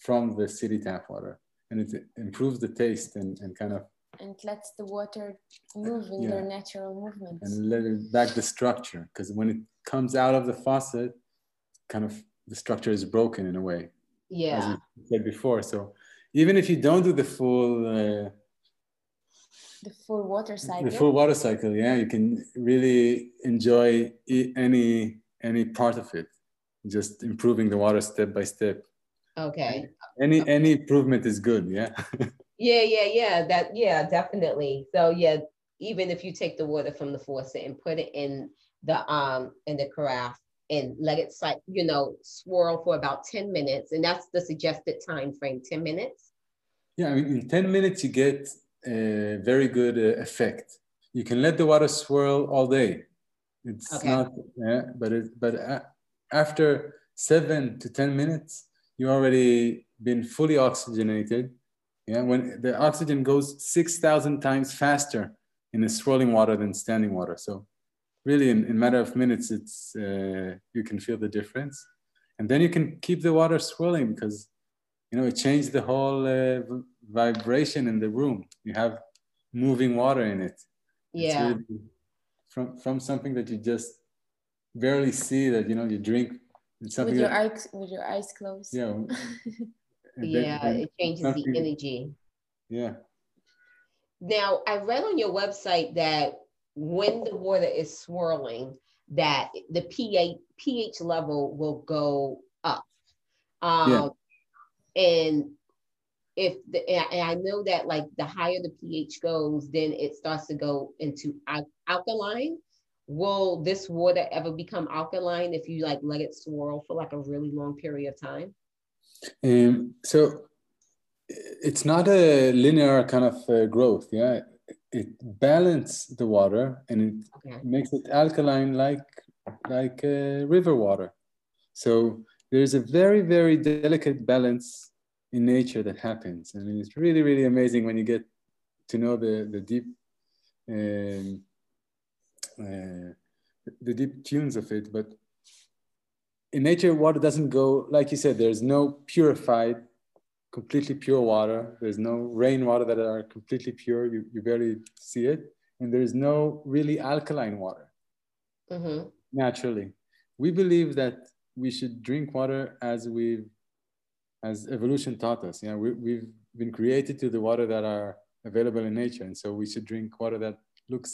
from the city tap water. And it improves the taste and, and kind of, and lets the water move in Yeah. their natural movements. and let it back the structure. Because when it comes out of the faucet, kind of the structure is broken in a way. Yeah. as we said before. So even if you don't do the full uh, the full water cycle. the full water cycle, yeah, you can really enjoy any any part of it. Just improving the water step by step. Okay. Any any improvement is good. Yeah. [laughs] Yeah, yeah, yeah. That yeah, definitely. So yeah, even if you take the water from the faucet and put it in the um in the carafe and let it you know swirl for about 10 minutes and that's the suggested time frame 10 minutes yeah. I mean, in ten minutes you get a very good uh, effect. You can let the water swirl all day. It's Okay. not, yeah, but it, but after seven to ten minutes, you already been fully oxygenated. Yeah, when the oxygen goes 6,000 times faster in the swirling water than standing water. So really in, in matter of minutes, it's, uh, you can feel the difference. And then you can keep the water swirling because, you know, it changed the whole uh, vibration in the room. You have moving water in it. Yeah. Really from, from something that you just barely see that, you know, you drink something with your that, eyes with your eyes closed. Yeah. [laughs] yeah, then it changes the energy. Yeah. Now, I read on your website that when the water is swirling, that the pH pH level will go up. Um, yeah. And if the, and I know that like the higher the pH goes, then it starts to go into al- alkaline. Will this water ever become alkaline if you like let it swirl for like a really long period of time? Um, so it's not a linear kind of uh, growth. Yeah, it balances the water and it okay. makes it alkaline like like uh, river water. So there's a very very delicate balance in nature that happens, and it's really really amazing when you get to know the the deep. Um, uh, the deep tunes of it, but in nature, water doesn't go, like you said, there's no purified, completely pure water. There's no rainwater that are completely pure. You, you barely see it. And there's no really alkaline water mm-hmm. naturally. We believe that we should drink water as we've, as evolution taught us. Yeah, we, we've been created to the water that are available in nature. And so we should drink water that looks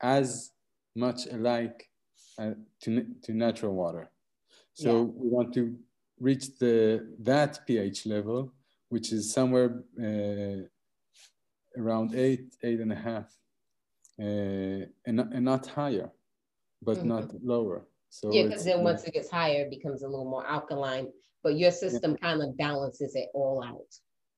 as much alike uh, to, to natural water. So yeah. we want to reach the that pH level, which is somewhere uh, around eight, eight and a half, uh, and, and not higher, but mm-hmm. not lower. So yeah, because then once it gets higher, it becomes a little more alkaline. But your system yeah. kind of balances it all out.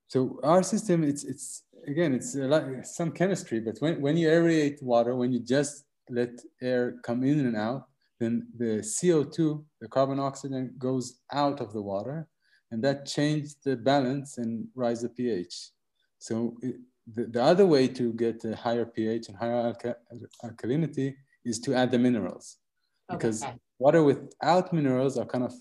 So our system, it's it's again, it's a lot, some chemistry. But when when you aerate water, when you just let air come in and out, then the CO2, the carbon oxygen goes out of the water and that changed the balance and rise the pH. So it, the, the other way to get a higher pH and higher alka alkalinity is to add the minerals because water without minerals are kind of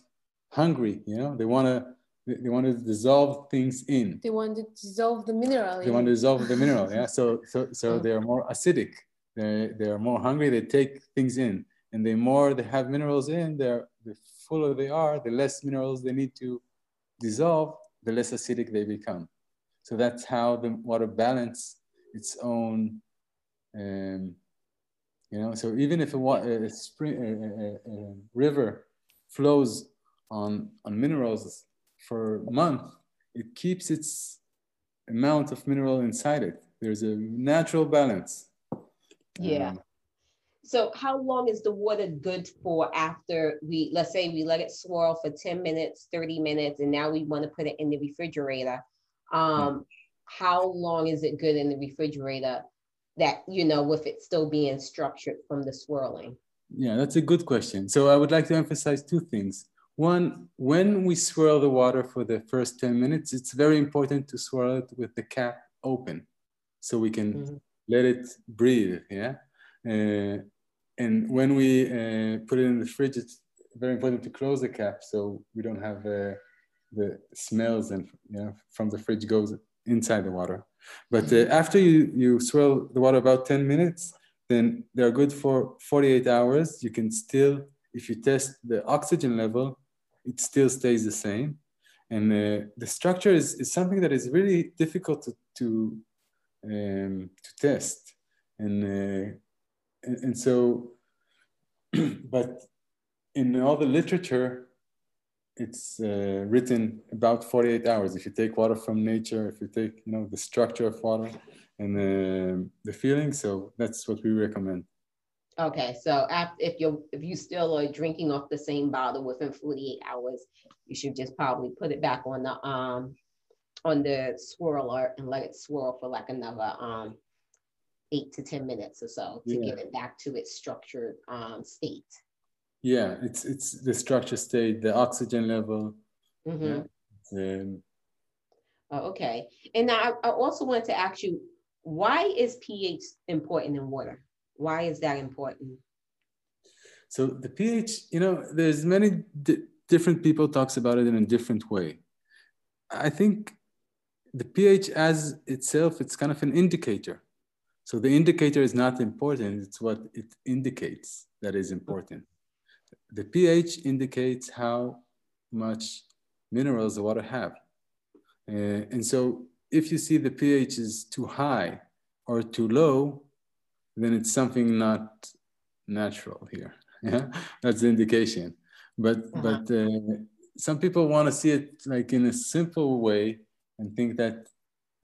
hungry, you know, they want to they want to dissolve things in. They want to dissolve the mineral. They want to dissolve the mineral, yeah. So [laughs] so so they are more acidic. They they are more hungry. They take things in and the more they have minerals in, they're the fuller they are, the less minerals they need to dissolve, the less acidic they become. So that's how the water balance its own, um, you know. So even if a, a spring, a, a, a, river flows on on minerals for a month, it keeps its amount of mineral inside it. There's a natural balance. Yeah. Um, so how long is the water good for after we, let's say we let it swirl for 10 minutes, 30 minutes, and now we want to put it in the refrigerator. Um, how long is it good in the refrigerator that, you know, with it still being structured from the swirling? Yeah, that's a good question. So I would like to emphasize two things. One, when we swirl the water for the first 10 minutes, it's very important to swirl it with the cap open so we can mm-hmm. let it breathe. Yeah. Uh, and when we uh, put it in the fridge, it's very important to close the cap so we don't have uh, the smells and you know from the fridge goes inside the water. But uh, after you you swirl the water about 10 minutes, then they're good for 48 hours. You can still, if you test the oxygen level, it still stays the same. And uh, the structure is, is something that is really difficult to, to, um, to test. And uh, and, and so, [clears throat] but in all the literature, it's uh, written about 48 hours. If you take water from nature, if you take, you know, the structure of water and uh, the feeling, so that's what we recommend. Okay, so if you if you still are drinking off the same bottle within 48 hours, you should just probably put it back on the um on the swirler and let it swirl for like another um eight to 10 minutes or so to yeah. get it back to its structured um, state. Yeah, it's it's the structure state, the oxygen level. Mm-hmm. Yeah. Um, Oh, okay. And now I, I also want to ask you, why is pH important in water? Why is that important? so the pH, you know, there's many di- different people talks about it in a different way. I think the pH as itself, it's kind of an indicator. So the indicator is not important, it's what it indicates that is important. The pH indicates how much minerals the water have. Uh, and so if you see the pH is too high or too low, then it's something not natural here. [laughs] Yeah, that's the indication. But Uh-huh. but uh, some people want to see it like in a simple way and think that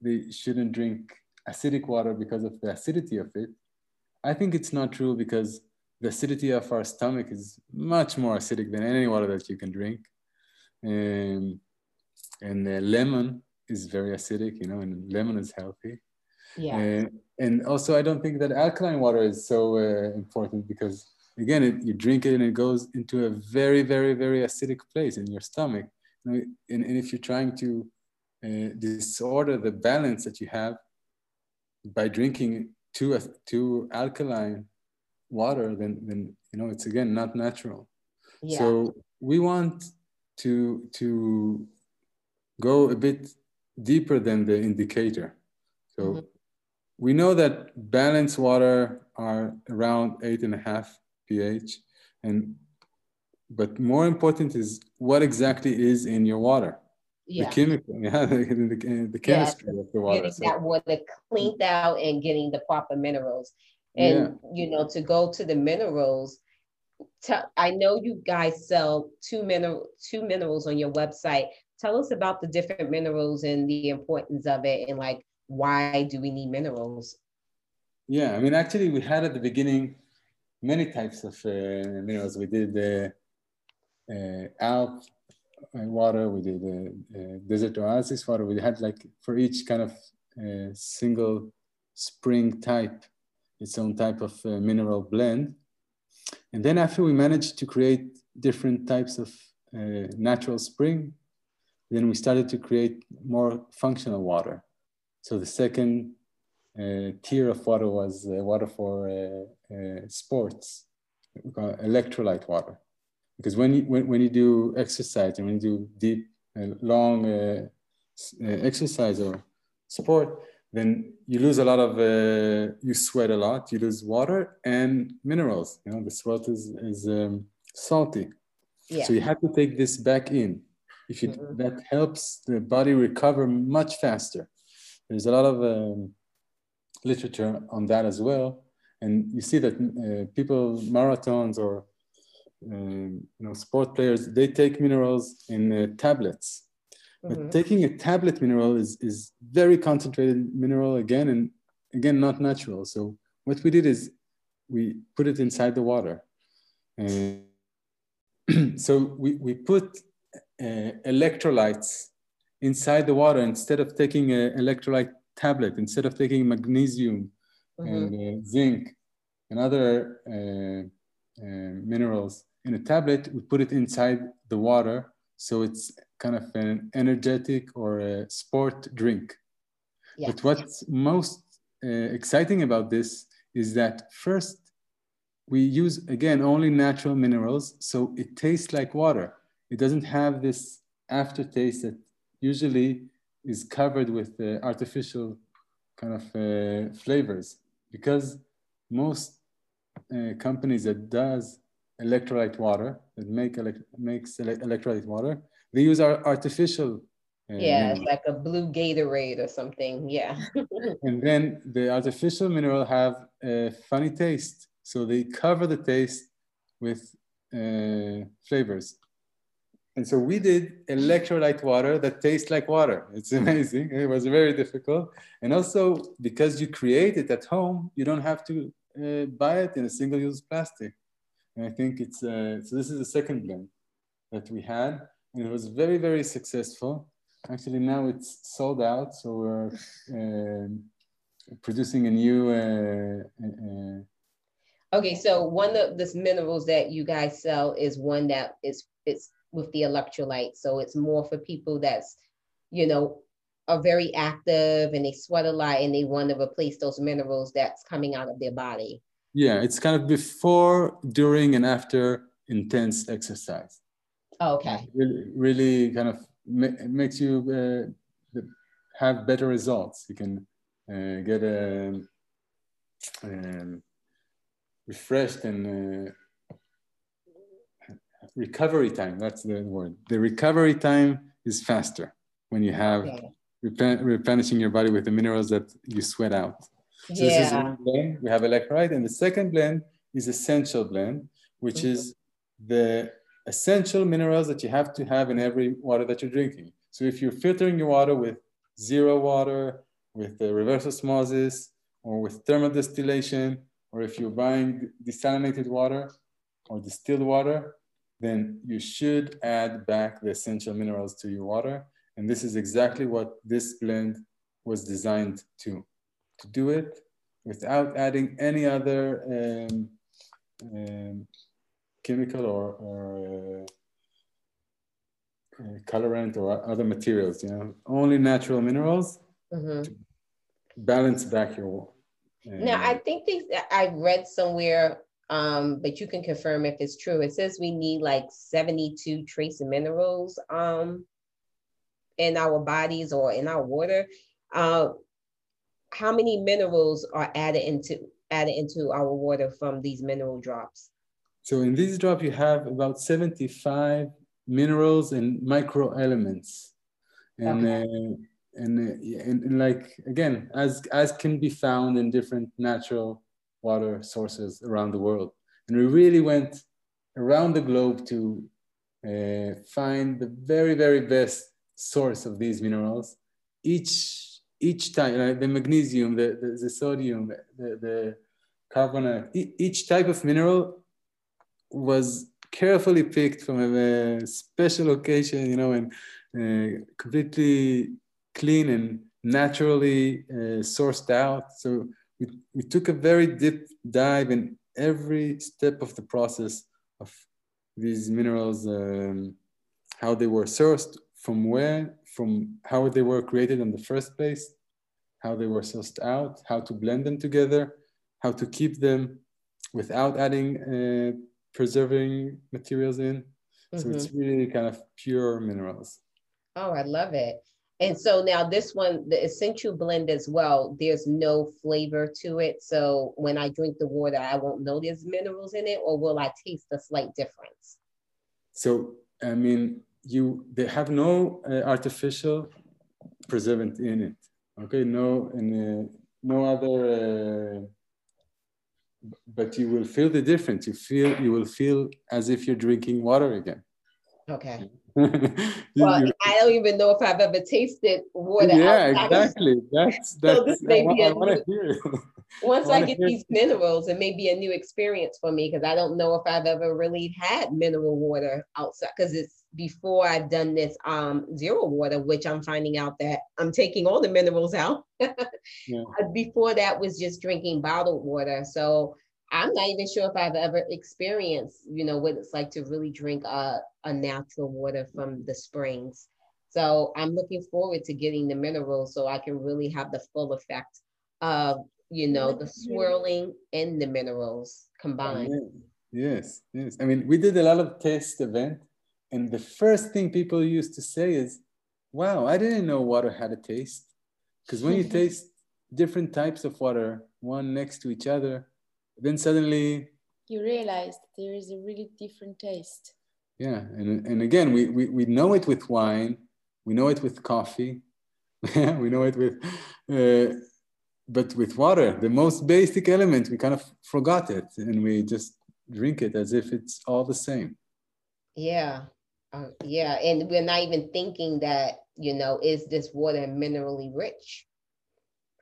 they shouldn't drink acidic water because of the acidity of it. I think it's not true because the acidity of our stomach is much more acidic than any water that you can drink. Um, and uh, lemon is very acidic, you know, and lemon is healthy. Yeah. Uh, and also, I don't think that alkaline water is so uh, important because, again, it, you drink it and it goes into a very, very, very acidic place in your stomach. And, and if you're trying to uh, disorder the balance that you have by drinking too, too alkaline water, then, then you know it's again not natural. yeah. So we want to to go a bit deeper than the indicator. So Mhm. we know that balanced water are around eight and a half pH, and but more important is what exactly is in your water. Yeah. The chemical, [laughs] yeah, the, the, the chemistry of the water. getting So, that water cleaned out and getting the proper minerals. And you know, to go to the minerals, tell I know you guys sell two mineral two minerals on your website. Tell us about the different minerals and the importance of it and like why do we need minerals? Yeah, I mean, actually, we had at the beginning many types of uh, minerals. We did the uh, Alp uh, water, we did the uh, desert oasis water. We had like for each kind of uh, single spring type, its own type of uh, mineral blend. And then after we managed to create different types of uh, natural spring, then we started to create more functional water. So the second uh, tier of water was uh, water for uh, uh, sports, we call electrolyte water. Because when you, when, when you do exercise and when you do deep, uh, long uh, uh, exercise or sport, then you lose a lot of, uh, you sweat a lot, you lose water and minerals. You know, the sweat is, is um, salty. Yeah. So you have to take this back in. If you, Mhm. that helps the body recover much faster. There's a lot of um, literature on that as well, and you see that uh, people marathons or um, you know sport players they take minerals in uh, tablets. But Mhm. taking a tablet mineral is is very concentrated mineral again, and again not natural. So what we did is we put it inside the water. And [clears throat] so we, we put uh, electrolytes inside the water instead of taking an electrolyte tablet, instead of taking magnesium Mhm. and uh, zinc and other uh, uh, minerals in a tablet, we put it inside the water. So it's kind of an energetic or a sport drink. Yeah. But what's most uh, exciting about this is that first, we use again only natural minerals, so it tastes like water. It doesn't have this aftertaste that usually is covered with uh, artificial kind of uh, flavors. Because most uh, companies that does electrolyte water, that make elect- makes ele- electrolyte water, they use our artificial. uh, Yeah, minerals. it's like a blue Gatorade or something. Yeah. [laughs] and then the artificial mineral have a funny taste so they cover the taste with uh, flavors and so we did electrolyte water that tastes like water it's [laughs] amazing it was very difficult and also because you create it at home you don't have to uh, buy it in a single use plastic and i think it's uh, so this is the second blend that we had and it was very very successful actually now it's sold out so we're um, producing a new uh, uh, Okay, so one of the minerals that you guys sell is one that is it's with the electrolyte. So it's more for people that's, you know, are very active and they sweat a lot and they want to replace those minerals that's coming out of their body. Yeah, it's kind of before, during, and after intense exercise. Oh, okay. Really, really kind of ma- makes you uh, have better results. You can uh, get a um, refreshed and uh, recovery time. That's the word. The recovery time is faster when you have okay. replenishing your body with the minerals that you sweat out. So yeah. this is one blend. We have electrolyte, and the second blend is essential blend, which mm-hmm. is the essential minerals that you have to have in every water that you're drinking. So if you're filtering your water with zero water, with the reverse osmosis, or with thermal distillation, or if you're buying desalinated water or distilled water, then you should add back the essential minerals to your water. And this is exactly what this blend was designed to, to do it without adding any other um, um, chemical or, or uh, uh, colorant or other materials, you know, only natural minerals mm-hmm. to balance back your now, I think these I read somewhere, um, but you can confirm if it's true. It says we need like 72 trace minerals um, in our bodies or in our water. Uh, how many minerals are added into added into our water from these mineral drops? So in these drops, you have about 75 minerals and micro elements. And okay. uh, and, and, and like again as as can be found in different natural water sources around the world and we really went around the globe to uh, find the very very best source of these minerals each each time like the magnesium the, the, the sodium the, the carbonate each type of mineral was carefully picked from a, special location you know and uh, completely clean and naturally uh, sourced out. So we, we took a very deep dive in every step of the process of these minerals, um, how they were sourced, from where, from how they were created in the first place, how they were sourced out, how to blend them together, how to keep them without adding uh, preserving materials in. Mm-hmm. So it's mm-hmm. really kind of pure minerals. Oh, I love it. And so now this one, the essential blend as well, there's no flavor to it. So when I drink the water, I won't know there's minerals in it, or will I taste a slight difference? So, I mean, you they have no uh, artificial preservative in it. Okay, no, and uh, no other. Uh, but you will feel the difference. You feel you will feel as if you're drinking water again. Okay. [laughs] well, I don't even know if I've ever tasted water. Yeah, exactly. That's [laughs] that's. so this may be new, [laughs] once I, I get these minerals, it may be a new experience for me because I don't know if I've ever really had mineral water outside because it's before I've done this um zero water, which I'm finding out that I'm taking all the minerals out. yeah. [laughs] Before that was just drinking bottled water. So I'm not even sure if I've ever experienced, you know, what it's like to really drink a, a natural water from the springs. So I'm looking forward to getting the minerals so I can really have the full effect of, you know, the swirling and the minerals combined. Yes, yes. I mean, we did a lot of test event, and the first thing people used to say is, "Wow, I didn't know water had a taste." Because when you [laughs] taste different types of water, one next to each other, then suddenly you realize there is a really different taste yeah and, and again we, we, we know it with wine we know it with coffee [laughs] we know it with uh, but with water the most basic element we kind of forgot it and we just drink it as if it's all the same yeah uh, yeah and we're not even thinking that you know is this water minerally rich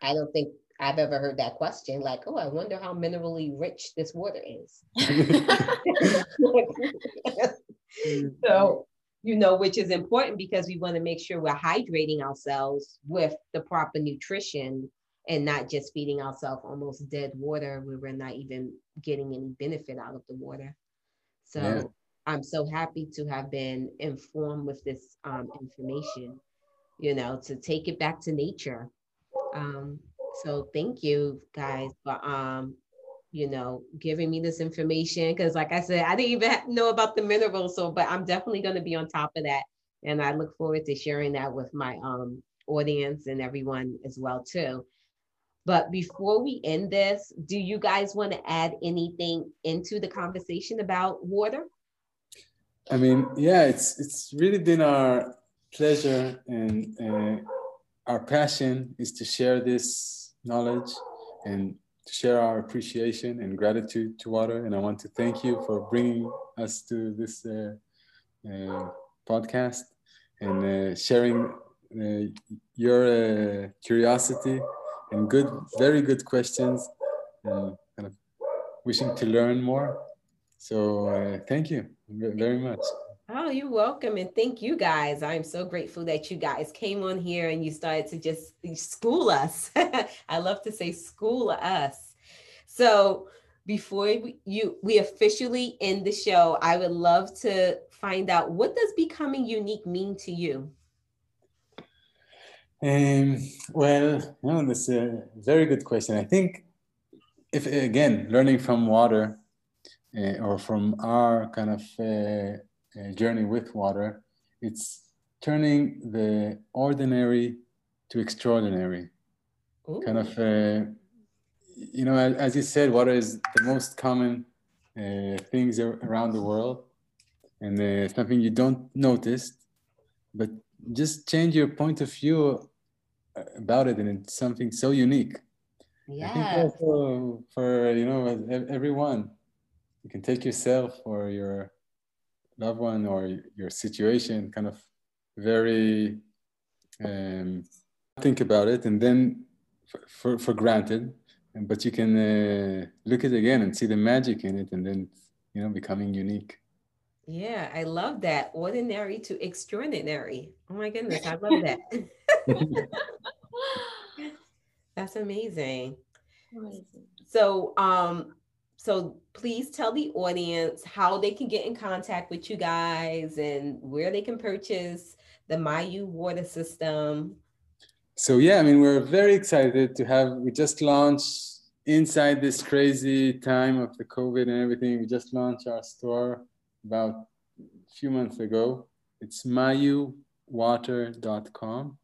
i don't think I've ever heard that question, like, oh, I wonder how minerally rich this water is. [laughs] [laughs] so, you know, which is important because we want to make sure we're hydrating ourselves with the proper nutrition and not just feeding ourselves almost dead water where we're not even getting any benefit out of the water. So, I'm so happy to have been informed with this um, information, you know, to take it back to nature. Um, so thank you guys for um, you know, giving me this information. Cause like I said, I didn't even know about the minerals. So, but I'm definitely going to be on top of that. And I look forward to sharing that with my um, audience and everyone as well too. But before we end this, do you guys want to add anything into the conversation about water? I mean, yeah, it's it's really been our pleasure and uh, our passion is to share this knowledge and to share our appreciation and gratitude to water. And I want to thank you for bringing us to this uh, uh, podcast and uh, sharing uh, your uh, curiosity and good, very good questions and kind of wishing to learn more. So uh, thank you very much. Oh, you're welcome. And thank you guys. I'm so grateful that you guys came on here and you started to just school us. [laughs] I love to say school us. So before we, you we officially end the show, I would love to find out what does becoming unique mean to you? Um, well, that's a very good question. I think if again, learning from water uh, or from our kind of uh, uh, journey with water, it's turning the ordinary to extraordinary. Ooh. Kind of, uh, you know, as, you said, water is the most common uh, things around the world, and uh, something you don't notice, but just change your point of view about it, and it's something so unique. Yeah. for, for you know everyone, you can take yourself or your loved one or your situation kind of very um, think about it and then for, for, for granted but you can uh, look at it again and see the magic in it and then you know becoming unique yeah i love that ordinary to extraordinary oh my goodness i love that [laughs] [laughs] that's amazing. amazing so um so please tell the audience how they can get in contact with you guys and where they can purchase the Mayu water system. So yeah, I mean, we're very excited to have, we just launched inside this crazy time of the COVID and everything. We just launched our store about a few months ago. It's mayuwater.com,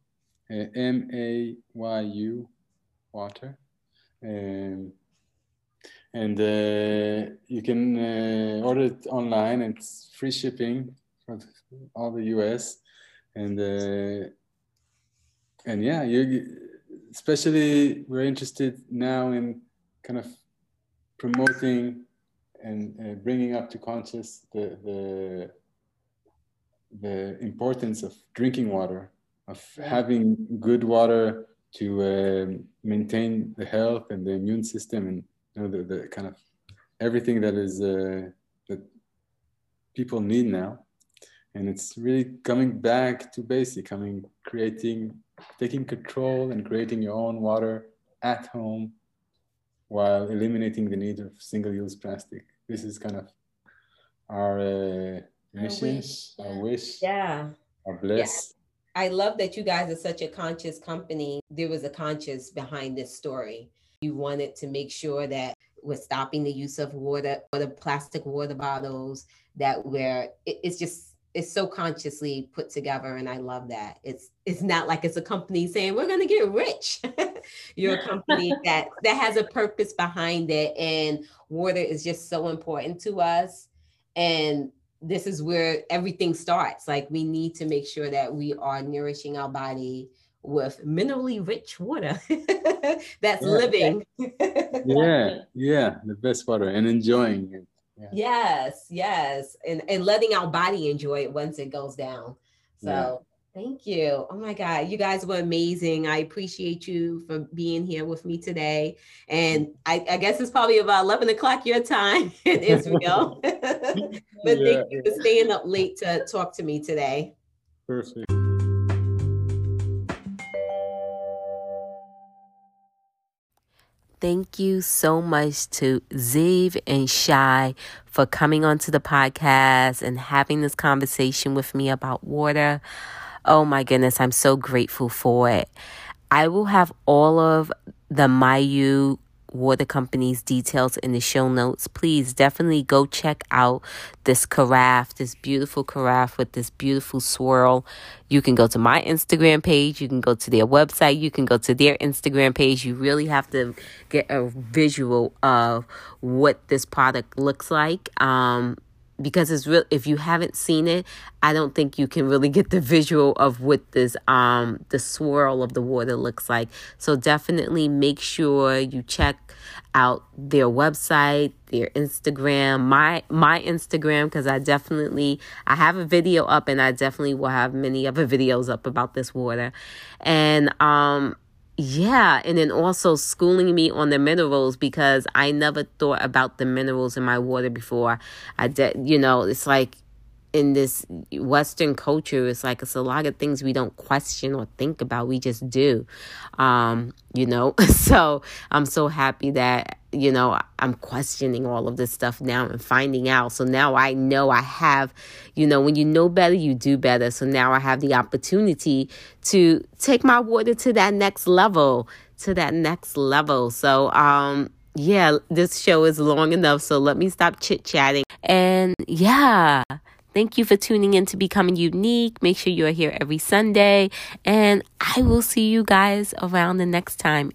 uh, M-A-Y-U water. And and uh, you can uh, order it online. It's free shipping for all the US, and uh, and yeah, you especially we're interested now in kind of promoting and uh, bringing up to conscious the the the importance of drinking water, of having good water to uh, maintain the health and the immune system and you know, the, the kind of everything that is uh, that people need now. And it's really coming back to basic coming creating taking control and creating your own water at home while eliminating the need of single-use plastic. This is kind of our uh, mission our wish, our, wish. Yeah. Our bliss. Yeah. I love that you guys are such a conscious company. There was a conscious behind this story. You wanted to make sure that we're stopping the use of water or the plastic water bottles that we're it, it's just it's so consciously put together and i love that. It's it's not like it's a company saying we're going to get rich. [laughs] You're a [laughs] company that that has a purpose behind it and water is just so important to us. And this is where everything starts like we need to make sure that we are nourishing our body with minerally rich water [laughs] that's yeah. living. yeah, [laughs] yeah, the best water and enjoying it. Yeah. Yes, yes. And and letting our body enjoy it once it goes down. So. Thank you. Oh my God. You guys were amazing. I appreciate you for being here with me today. And I, I guess it's probably about 11 o'clock your time [laughs] in Israel. [laughs] but yeah. thank you for staying up late to talk to me today. Perfect. thank you so much to Ziv and Shai for coming onto the podcast and having this conversation with me about water. Oh my goodness, I'm so grateful for it. I will have all of the Mayu water company's details in the show notes. Please definitely go check out this carafe, this beautiful carafe with this beautiful swirl. You can go to my Instagram page, you can go to their website, you can go to their Instagram page. You really have to get a visual of what this product looks like. Um, because it's real if you haven't seen it i don't think you can really get the visual of what this um the swirl of the water looks like. So definitely make sure you check out their website their instagram my my instagram because i definitely i have a video up and i definitely will have many other [laughs] videos up about this water. And um yeah, and then also schooling me on the minerals because I never thought about the minerals in my water before. I did, you know, it's like in this Western culture, it's like it's a lot of things we don't question or think about. We just do, um, you know. [laughs] so I'm so happy that you know I'm questioning all of this stuff now and finding out. So now I know I have, you know, when you know better, you do better. So now I have the opportunity to take my water to that next level, to that next level. So um yeah, this show is long enough, so let me stop chit chatting. And yeah, Thank you for tuning in to Becoming Unique. Make sure you are here every Sunday, and I will see you guys around the next time.